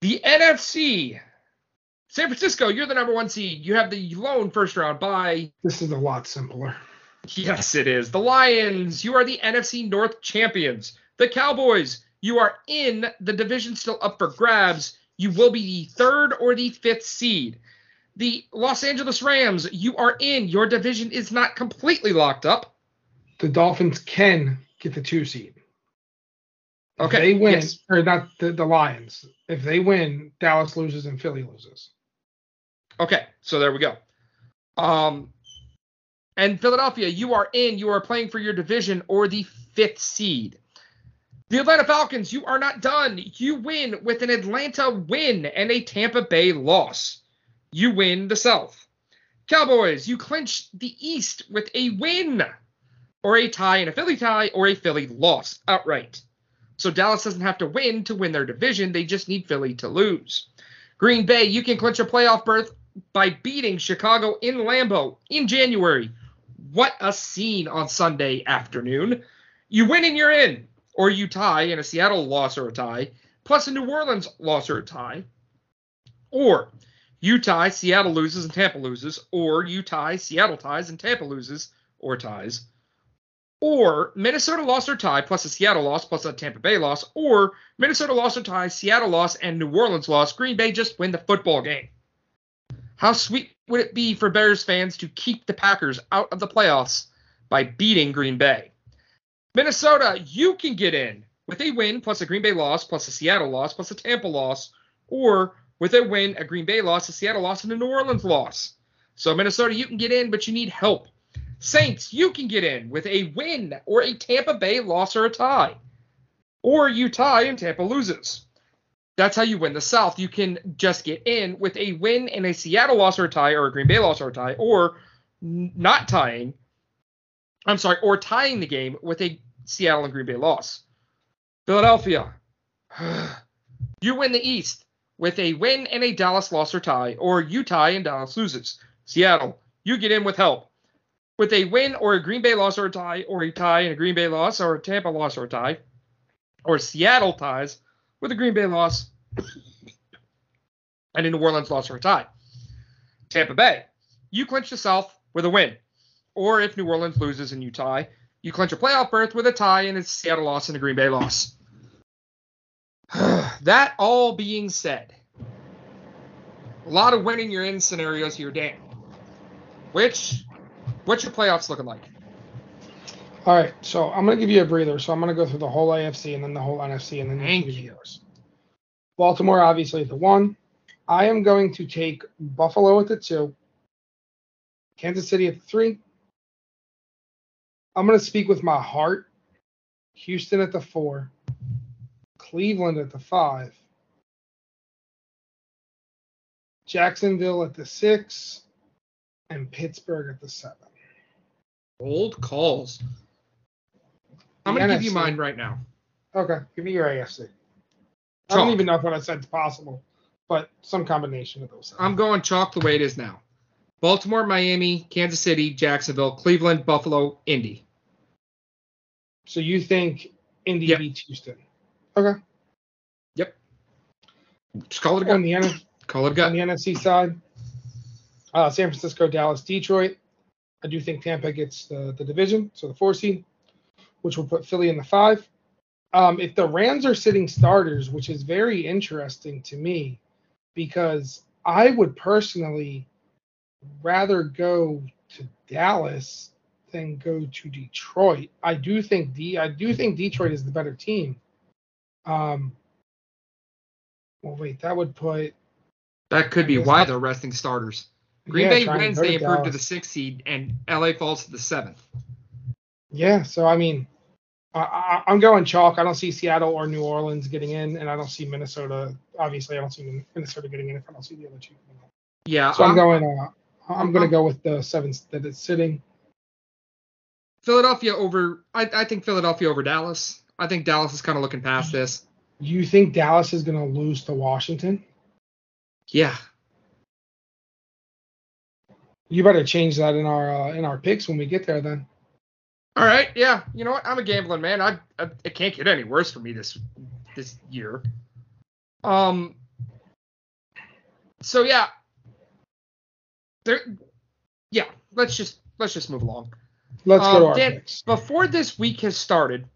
The NFC. San Francisco, you're the number one seed. You have the lone first round by This is a lot simpler. Yes, it is. The Lions, you are the NFC North champions. The Cowboys, you are in the division still up for grabs. You will be the third or the fifth seed. The Los Angeles Rams, you are in. Your division is not completely locked up. The Dolphins can get the two seed. If Okay, they win, yes. or not the, the Lions. If they win, Dallas loses and Philly loses. Okay, so there we go. Um, and Philadelphia, you are in. You are playing for your division or the fifth seed. The Atlanta Falcons, you are not done. You win with an Atlanta win and a Tampa Bay loss. You win the South. Cowboys, you clinch the East with a win or a tie and a Philly tie or a Philly loss outright. So Dallas doesn't have to win to win their division. They just need Philly to lose. Green Bay, you can clinch a playoff berth by beating Chicago in Lambeau in January. What a scene on Sunday afternoon. You win and you're in, or you tie in a Seattle loss or a tie, plus a New Orleans loss or a tie. Or you tie, Seattle loses and Tampa loses, or you tie, Seattle ties and Tampa loses or ties. Or Minnesota loss or tie plus a Seattle loss plus a Tampa Bay loss, or Minnesota loss or tie, Seattle loss, and New Orleans loss. Green Bay just win the football game. How sweet would it be for Bears fans to keep the Packers out of the playoffs by beating Green Bay? Minnesota, you can get in with a win plus a Green Bay loss plus a Seattle loss plus a Tampa loss, or with a win, a Green Bay loss, a Seattle loss, and a New Orleans loss. So Minnesota, you can get in, but you need help. Saints, you can get in with a win or a Tampa Bay loss or a tie. Or you tie and Tampa loses. That's how you win the South. You can just get in with a win and a Seattle loss or a tie, or a Green Bay loss or a tie, or not tying. I'm sorry, or tying the game with a Seattle and Green Bay loss. Philadelphia, you win the East with a win and a Dallas loss or tie, or you tie and Dallas loses. Seattle, you get in with help. With a win or a Green Bay loss or a tie, or a tie and a Green Bay loss, or a Tampa loss or a tie, or Seattle ties with a Green Bay loss and a New Orleans loss or a tie. Tampa Bay, you clinch the South with a win. Or if New Orleans loses and you tie, you clinch a playoff berth with a tie and a Seattle loss and a Green Bay loss. that all being said, a lot of winning you're in scenarios here, Dan. Which, what's your playoffs looking like? All right, so I'm gonna give you a breather. So I'm gonna go through the whole AFC and then the whole NFC and then Thank you. yours. Baltimore, obviously at the one. I am going to take Buffalo at the two. Kansas City at the three. I'm gonna speak with my heart. Houston at the four. Cleveland at the five. Jacksonville at the six. And Pittsburgh at the seven. Old calls. I'm gonna give you mine right now. Okay, give me your AFC. I don't even know if what I said is possible, but some combination of those. I'm going chalk the way it is now. Baltimore, Miami, Kansas City, Jacksonville, Cleveland, Buffalo, Indy. So you think Indy Yep. beats Houston? Okay. Yep. Just call it a On the N- Call it a on the NFC side, uh, San Francisco, Dallas, Detroit. I do think Tampa gets the, the division, so the four seed, which will put Philly in the five. Um, if the Rams are sitting starters, which is very interesting to me, because I would personally rather go to Dallas than go to Detroit. I do think D I do think Detroit is the better team. Um, well, wait, that would put That could be why they're resting starters. Green yeah, Bay wins, they improve to the sixth seed, and LA falls to the seventh. Yeah, so I mean, I, I, I'm going chalk. I don't see Seattle or New Orleans getting in, and I don't see Minnesota. Obviously, I don't see Minnesota getting in if I don't see the other two. Yeah, So I'm, I'm- going. Uh, I'm, I'm- going to go with the seven that it's sitting. Philadelphia over. I, I think Philadelphia over Dallas. I think Dallas is kind of looking past this. You think Dallas is going to lose to Washington? Yeah, You better change that in our uh, in our picks when we get there. Then All right, yeah. You know what? I'm a gambling man. I, I it can't get any worse for me this this year. Um. So yeah. There. Yeah. Let's just let's just move along. let's go to Um, our Dan, picks. before this week has started,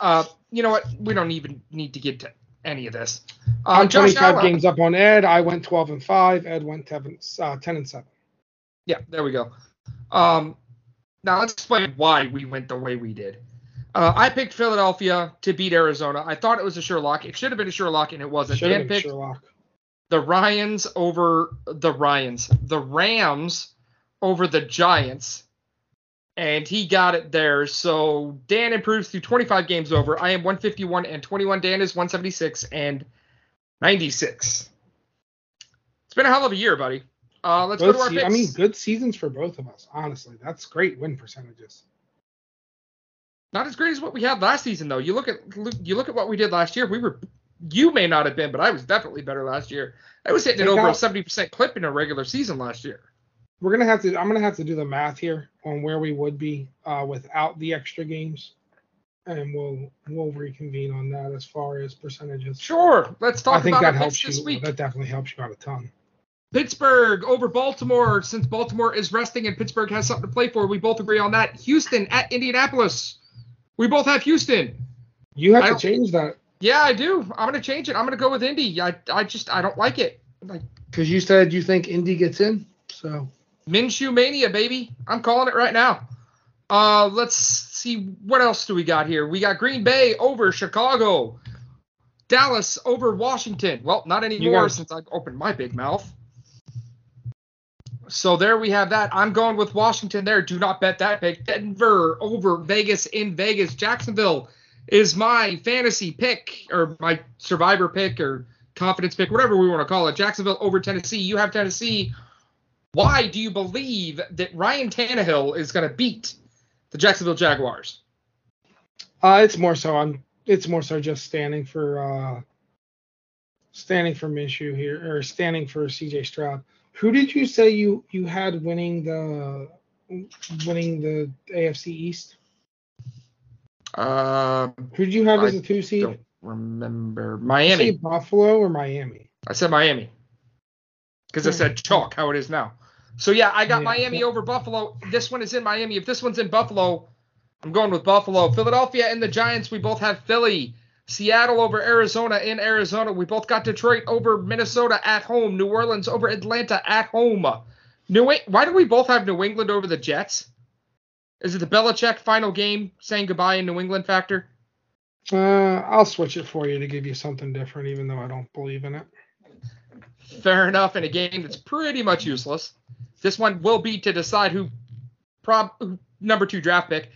uh, you know what? We don't even need to get to any of this. Uh, I'm 25 Allen- games up on Ed. I went 12 and five. Ed went 10, uh, 10 and seven. Yeah, there we go. Um, now let's explain why we went the way we did. Uh, I picked Philadelphia to beat Arizona. I thought it was a sure lock. It should have been a sure lock, and it wasn't. Should Dan picked Sherlock. the Ryans over the Ryans, the Rams over the Giants, and he got it there. So Dan improves through 25 games over. I am 151 and 21. Dan is 176 and 96. It's been a hell of a year, buddy. Uh, let's Good go to our se- picks. I mean, good seasons for both of us. Honestly, that's great win percentages. Not as great as what we had last season, though. You look at look- you look at what we did last year. We were, you may not have been, but I was definitely better last year. I was hitting it over a 70% clip in a regular season last year. We're gonna have to. I'm gonna have to do the math here on where we would be uh, without the extra games, and we'll we'll reconvene on that as far as percentages. Sure. Let's talk I think about that helps this you. week. That definitely helps you out a ton. Pittsburgh over Baltimore. Since Baltimore is resting and Pittsburgh has something to play for, we both agree on that. Houston at Indianapolis. We both have Houston. You have I to change that Yeah, I do. I'm gonna change it. I'm gonna go with Indy. I I just I don't like it. Like because you said you think Indy gets in. So Minshew mania, baby. I'm calling it right now. Uh, let's see what else do we got here. We got Green Bay over Chicago, Dallas over Washington. Well, not anymore since I opened my big mouth. So there we have that. I'm going with Washington there. Do not bet that pick. Denver over Vegas in Vegas. Jacksonville is my fantasy pick or my survivor pick or confidence pick, whatever we want to call it. Jacksonville over Tennessee. You have Tennessee. Why do you believe that Ryan Tannehill is going to beat the Jacksonville Jaguars? Uh, it's more so I'm. It's more so just standing for uh, standing for Minshew here, or standing for C.J. Stroud. Who did you say you you had winning the winning the AFC East? Um, Who did you have as a two seed? don't remember. Did you say Miami. Buffalo or Miami? I said Miami because I said chalk, how it is now. So yeah, I got Yeah. Miami over Buffalo. This one is in Miami. If this one's in Buffalo, I'm going with Buffalo. Philadelphia and the Giants. We both have Philly. Seattle over Arizona in Arizona. We both got Detroit over Minnesota at home. New Orleans over Atlanta at home. New Why do we both have New England over the Jets? Is it the Belichick final game saying goodbye in New England factor? Uh, I'll switch it for you to give you something different, even though I don't believe in it. Fair enough. In a game that's pretty much useless. This one will be to decide who, prob number two draft pick.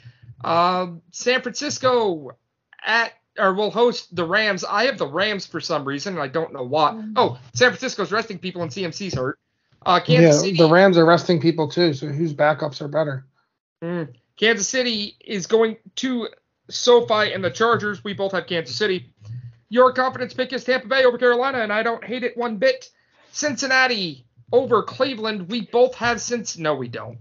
Um, San Francisco at or will host the Rams. I have the Rams for some reason, and I don't know why. Oh, San Francisco's resting people and CMC's hurt. Uh, Kansas City. the Rams are resting people too, so whose backups are better? Mm. Kansas City is going to SoFi and the Chargers. We both have Kansas City. Your confidence pick is Tampa Bay over Carolina, and I don't hate it one bit. Cincinnati over Cleveland. We both have since. No, we don't.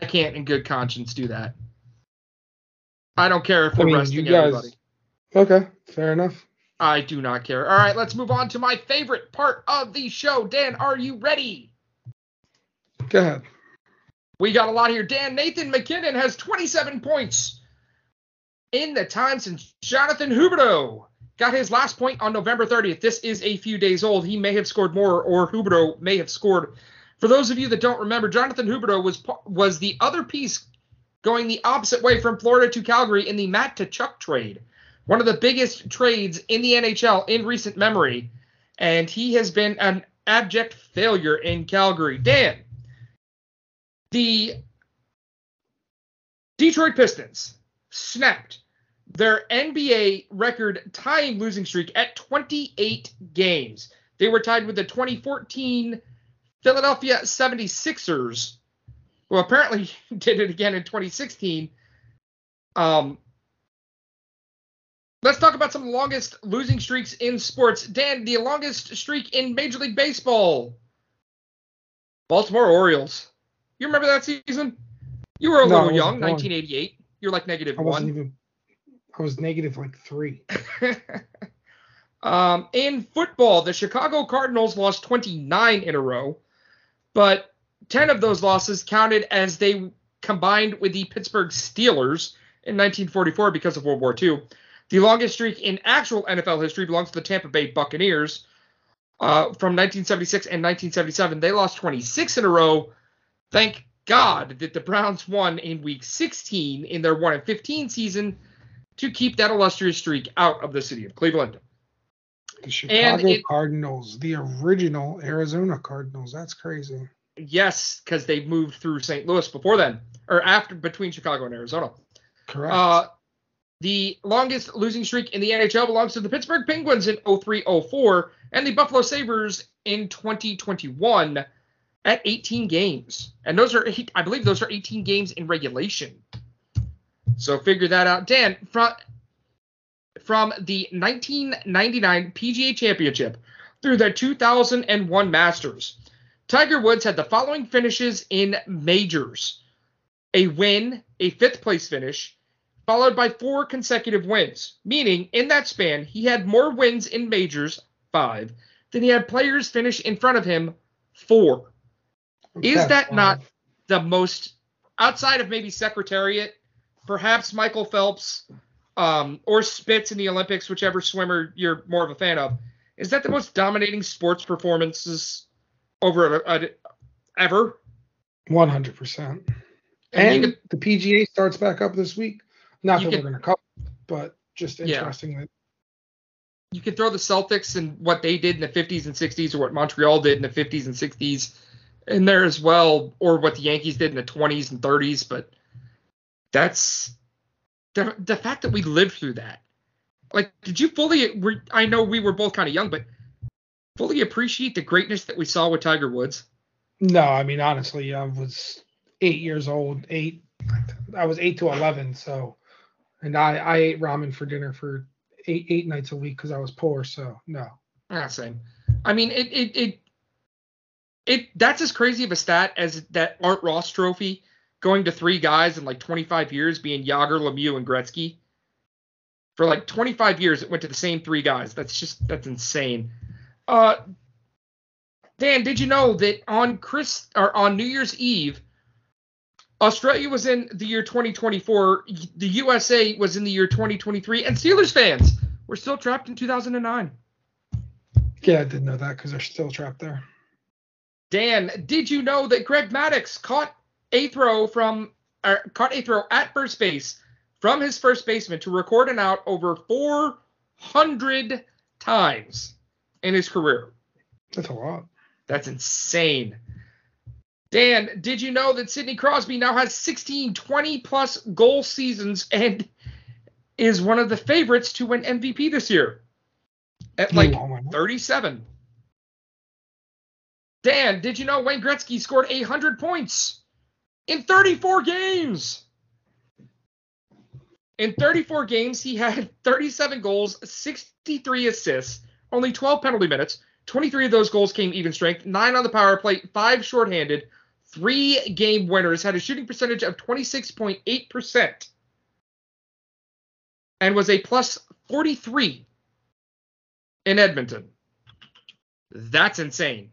I can't, in good conscience, do that. I don't care if I we're mean, resting you guys. everybody. Okay, fair enough. I do not care. All right, let's move on to my favorite part of the show. Dan, are you ready? Go ahead. We got a lot here. Dan Nathan MacKinnon has 27 points in the time since Jonathan Huberdeau got his last point on November 30th. This is a few days old. He may have scored more, or Huberdeau may have scored. For those of you that don't remember, Jonathan Huberdeau was was the other piece going the opposite way from Florida to Calgary in the Matthew Tkachuk trade, one of the biggest trades in the NHL in recent memory, and he has been an abject failure in Calgary. Dan, the Detroit Pistons snapped their NBA record tying losing streak at 28 games. They were tied with the 2014 Philadelphia 76ers, who apparently did it again in 2016. Um, let's talk about some of the longest losing streaks in sports. Dan, the longest streak in Major League Baseball. Baltimore Orioles. You remember that season? You were a No, little young, 1988. You're like negative I wasn't one. even. I was negative like three. um, in football, the Chicago Cardinals lost 29 in a row, but 10 of those losses counted as they combined with the Pittsburgh Steelers in 1944 because of World War II. The longest streak in actual NFL history belongs to the Tampa Bay Buccaneers uh, from 1976 and 1977. They lost 26 in a row. Thank God that the Browns won in Week 16 in their 1 and 15 season to keep that illustrious streak out of the city of Cleveland. The Chicago it- Cardinals, the original Arizona Cardinals. That's crazy. Yes, because they moved through St. Louis before then, or after between Chicago and Arizona. Correct. Uh, the longest losing streak in the NHL belongs to the Pittsburgh Penguins in 03-04 and the Buffalo Sabres in 2021 at 18 games. And those are, eight- I believe, those are 18 games in regulation. So figure that out, Dan. From from the 1999 PGA Championship through the 2001 Masters, Tiger Woods had the following finishes in majors: a win, a fifth place finish, followed by four consecutive wins, meaning in that span, he had more wins in majors, five, than he had players finish in front of him, four. Is That's that not the most, outside of maybe Secretariat, perhaps Michael Phelps um, or Spitz in the Olympics, whichever swimmer you're more of a fan of, is that the most dominating sports performances over a, a, ever? 100%. And, you the PGA starts back up this week. Not that could- we're going to cover, but just Yeah. interesting that you could throw the Celtics and what they did in the 50s and 60s, or what Montreal did in the 50s and 60s in there as well, or what the Yankees did in the 20s and 30s. But that's the, the fact that we lived through that. Like, did you fully? Were, I know we were both kind of young, but fully appreciate the greatness that we saw with Tiger Woods. No, I mean honestly, I was eight years old. Eight, I was eight to eleven. So, and I I ate ramen for dinner for eight eight nights a week because I was poor. So no, Ah, same. I mean, it it it it that's as crazy of a stat as that Art Ross Trophy going to three guys in like 25 years, being Jagr, Lemieux, and Gretzky. For like 25 years, it went to the same three guys. That's just that's insane. Uh, Dan, did you know that on Chris or on New Year's Eve, Australia was in the year 2024, the USA was in the year 2023, and Steelers fans were still trapped in 2009. yeah, I didn't know that because they're still trapped there. Dan, did you know that Greg Maddux caught a throw from or caught a throw at first base from his first baseman to record an out over 400 times in his career? That's a lot. That's insane. Dan, did you know that Sidney Crosby now has 16 20 plus goal seasons and is one of the favorites to win MVP this year? At like Oh my God. 37. Dan, did you know Wayne Gretzky scored 100 points in 34 games? In 34 games, he had 37 goals, 63 assists, only 12 penalty minutes. 23 of those goals came even strength, nine on the power play, five shorthanded, three game winners, had a shooting percentage of 26.8%, and was a plus 43 in Edmonton. That's insane.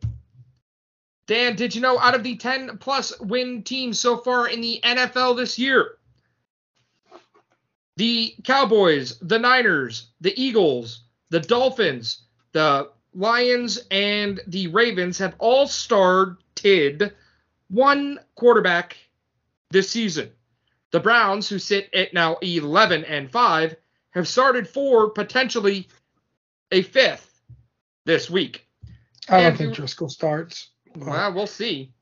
Dan, did you know out of the 10 plus win teams so far in the NFL this year, the Cowboys, the Niners, the Eagles, the Dolphins, the Lions, and the Ravens have all started one quarterback this season. The Browns, who sit at now 11 and 5, have started four, potentially a fifth this week. I don't And think Driskel starts. Well, we'll see.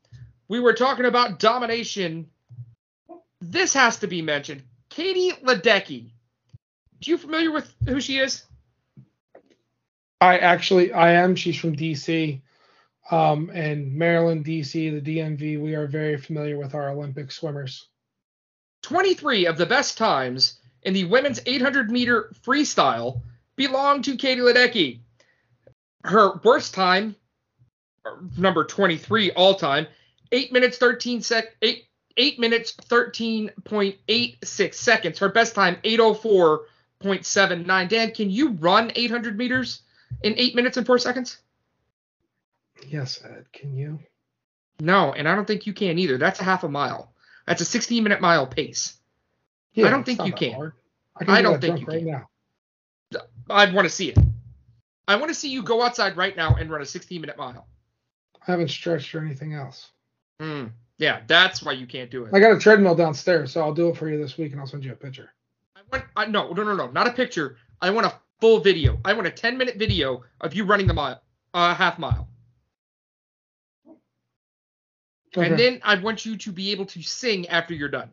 We were talking about domination. This has to be mentioned. Katie Ledecky. Do you familiar with who she is? I actually I am. She's from DC, um, and Maryland, DC, the DMV. We are very familiar with our Olympic swimmers. 23 of the best times in the women's 800 meter freestyle belong to Katie Ledecky. Her worst time, number 23 all time, 8 minutes 13 sec 8 8 minutes 13.86 seconds. Her best time 804.79. Dan, can you run 800 meters in 8 minutes and 4 seconds? Yes, Ed. Can you? No, and I don't think you can either. That's a half a mile. That's a 16 minute mile pace. I don't think you can. hard. I, I do don't think you right can. now. I want to see it. I want to see you go outside right now and run a 16 minute mile. I haven't stretched or anything else. Hmm. Yeah, that's why you can't do it. I got a treadmill downstairs, so I'll do it for you this week, and I'll send you a picture. I want, I, no, no, no, no, not a picture. I want a full video. I want a 10 minute video of you running the mile, uh, half mile. Okay. And then I want you to be able to sing after you're done.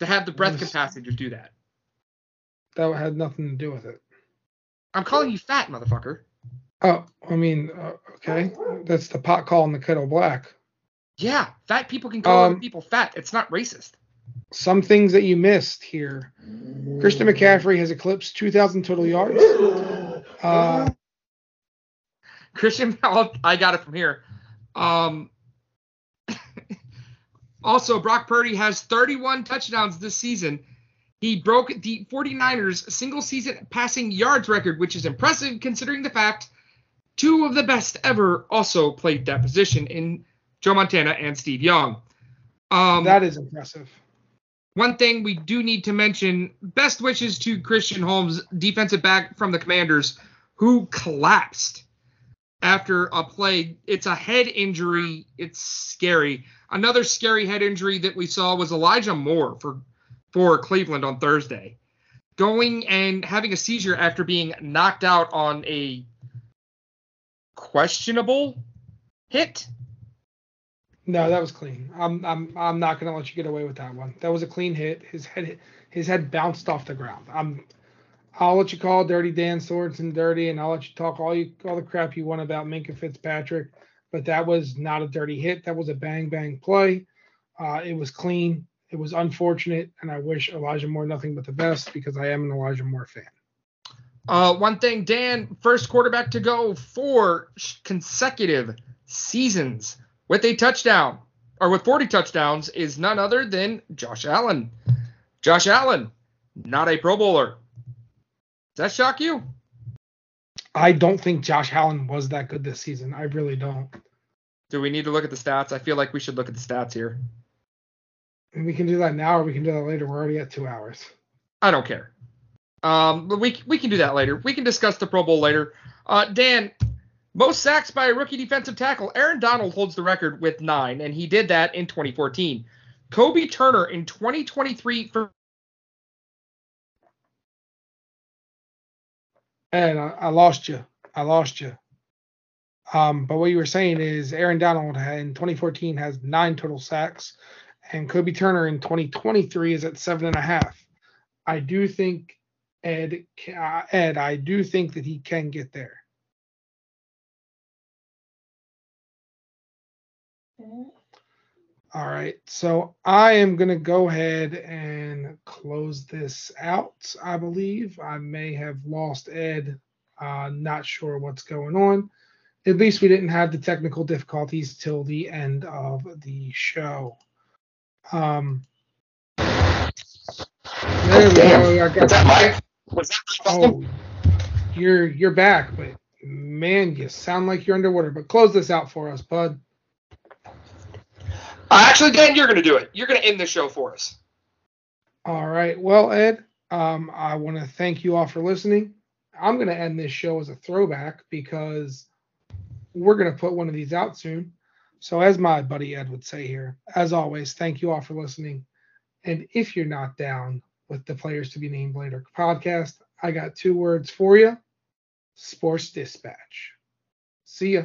To have the breath Yes. capacity to do that. that had nothing to do with it. I'm calling you fat, motherfucker. Oh, I mean, uh, okay, that's the pot calling the kettle black. Yeah, fat people can call other Um, people fat. It's not racist. Some things that you missed here. Christian McCaffrey has eclipsed 2,000 total yards. Uh, Christian, I got it from here. Um, also, Brock Purdy has 31 touchdowns this season. He broke the 49ers single season passing yards record, which is impressive considering the fact two of the best ever also played that position in Joe Montana and Steve Young. Um, that is impressive. One thing we do need to mention best wishes to Christian Holmes, defensive back from the Commanders, who collapsed after a play. It's a head injury. It's scary. Another scary head injury that we saw was Elijah Moore for for Cleveland on Thursday, going and having a seizure after being knocked out on a questionable hit. No, that was clean. I'm I'm I'm not gonna let you get away with that one. That was a clean hit. His head his head bounced off the ground. I'm I'll let you call Dirty Dan Sorensen dirty, and I'll let you talk all you all the crap you want about Minkah Fitzpatrick, but that was not a dirty hit. That was a bang bang play. Uh, it was clean. It was unfortunate, and I wish Elijah Moore nothing but the best because I am an Elijah Moore fan. Uh, one thing, Dan, first quarterback to go four consecutive seasons with a touchdown or with 40 touchdowns is none other than Josh Allen. Josh Allen, not a Pro Bowler. Does that shock you? I don't think Josh Allen was that good this season. I really don't. Do we need to look at the stats? I feel like we should look at the stats here. And we can do that now or we can do that later. We're already at two hours. I don't care. Um, but we we can do that later. We can discuss the Pro Bowl later. Uh, Dan, most sacks by a rookie defensive tackle. Aaron Donald holds the record with nine, and he did that in 2014. Kobie Turner in 2023 for And I, I lost you. I lost you. Um, but what you were saying is Aaron Donald in 2014 has nine total sacks, and Kobie Turner in 2023 is at seven and a half. I do think Ed, Ed, I do think that he can get there. All right, so I am going to go ahead and close this out. I believe I may have lost Ed. Uh, not sure what's going on. At least we didn't have the technical difficulties till the end of the show. Um, there we go. I got that Was that oh, you're you're back, but man, you sound like you're underwater. But close this out for us, bud. Uh, actually, Dan, you're going to do it. You're going to end the show for us. All right. Well, Ed, um, I want to thank you all for listening. I'm going to end this show as a throwback because we're going to put one of these out soon. So, as my buddy Ed would say here, as always, thank you all for listening. And if you're not down with the Players to Be Named Later podcast, I got two words for you Sports Dispatch. See ya.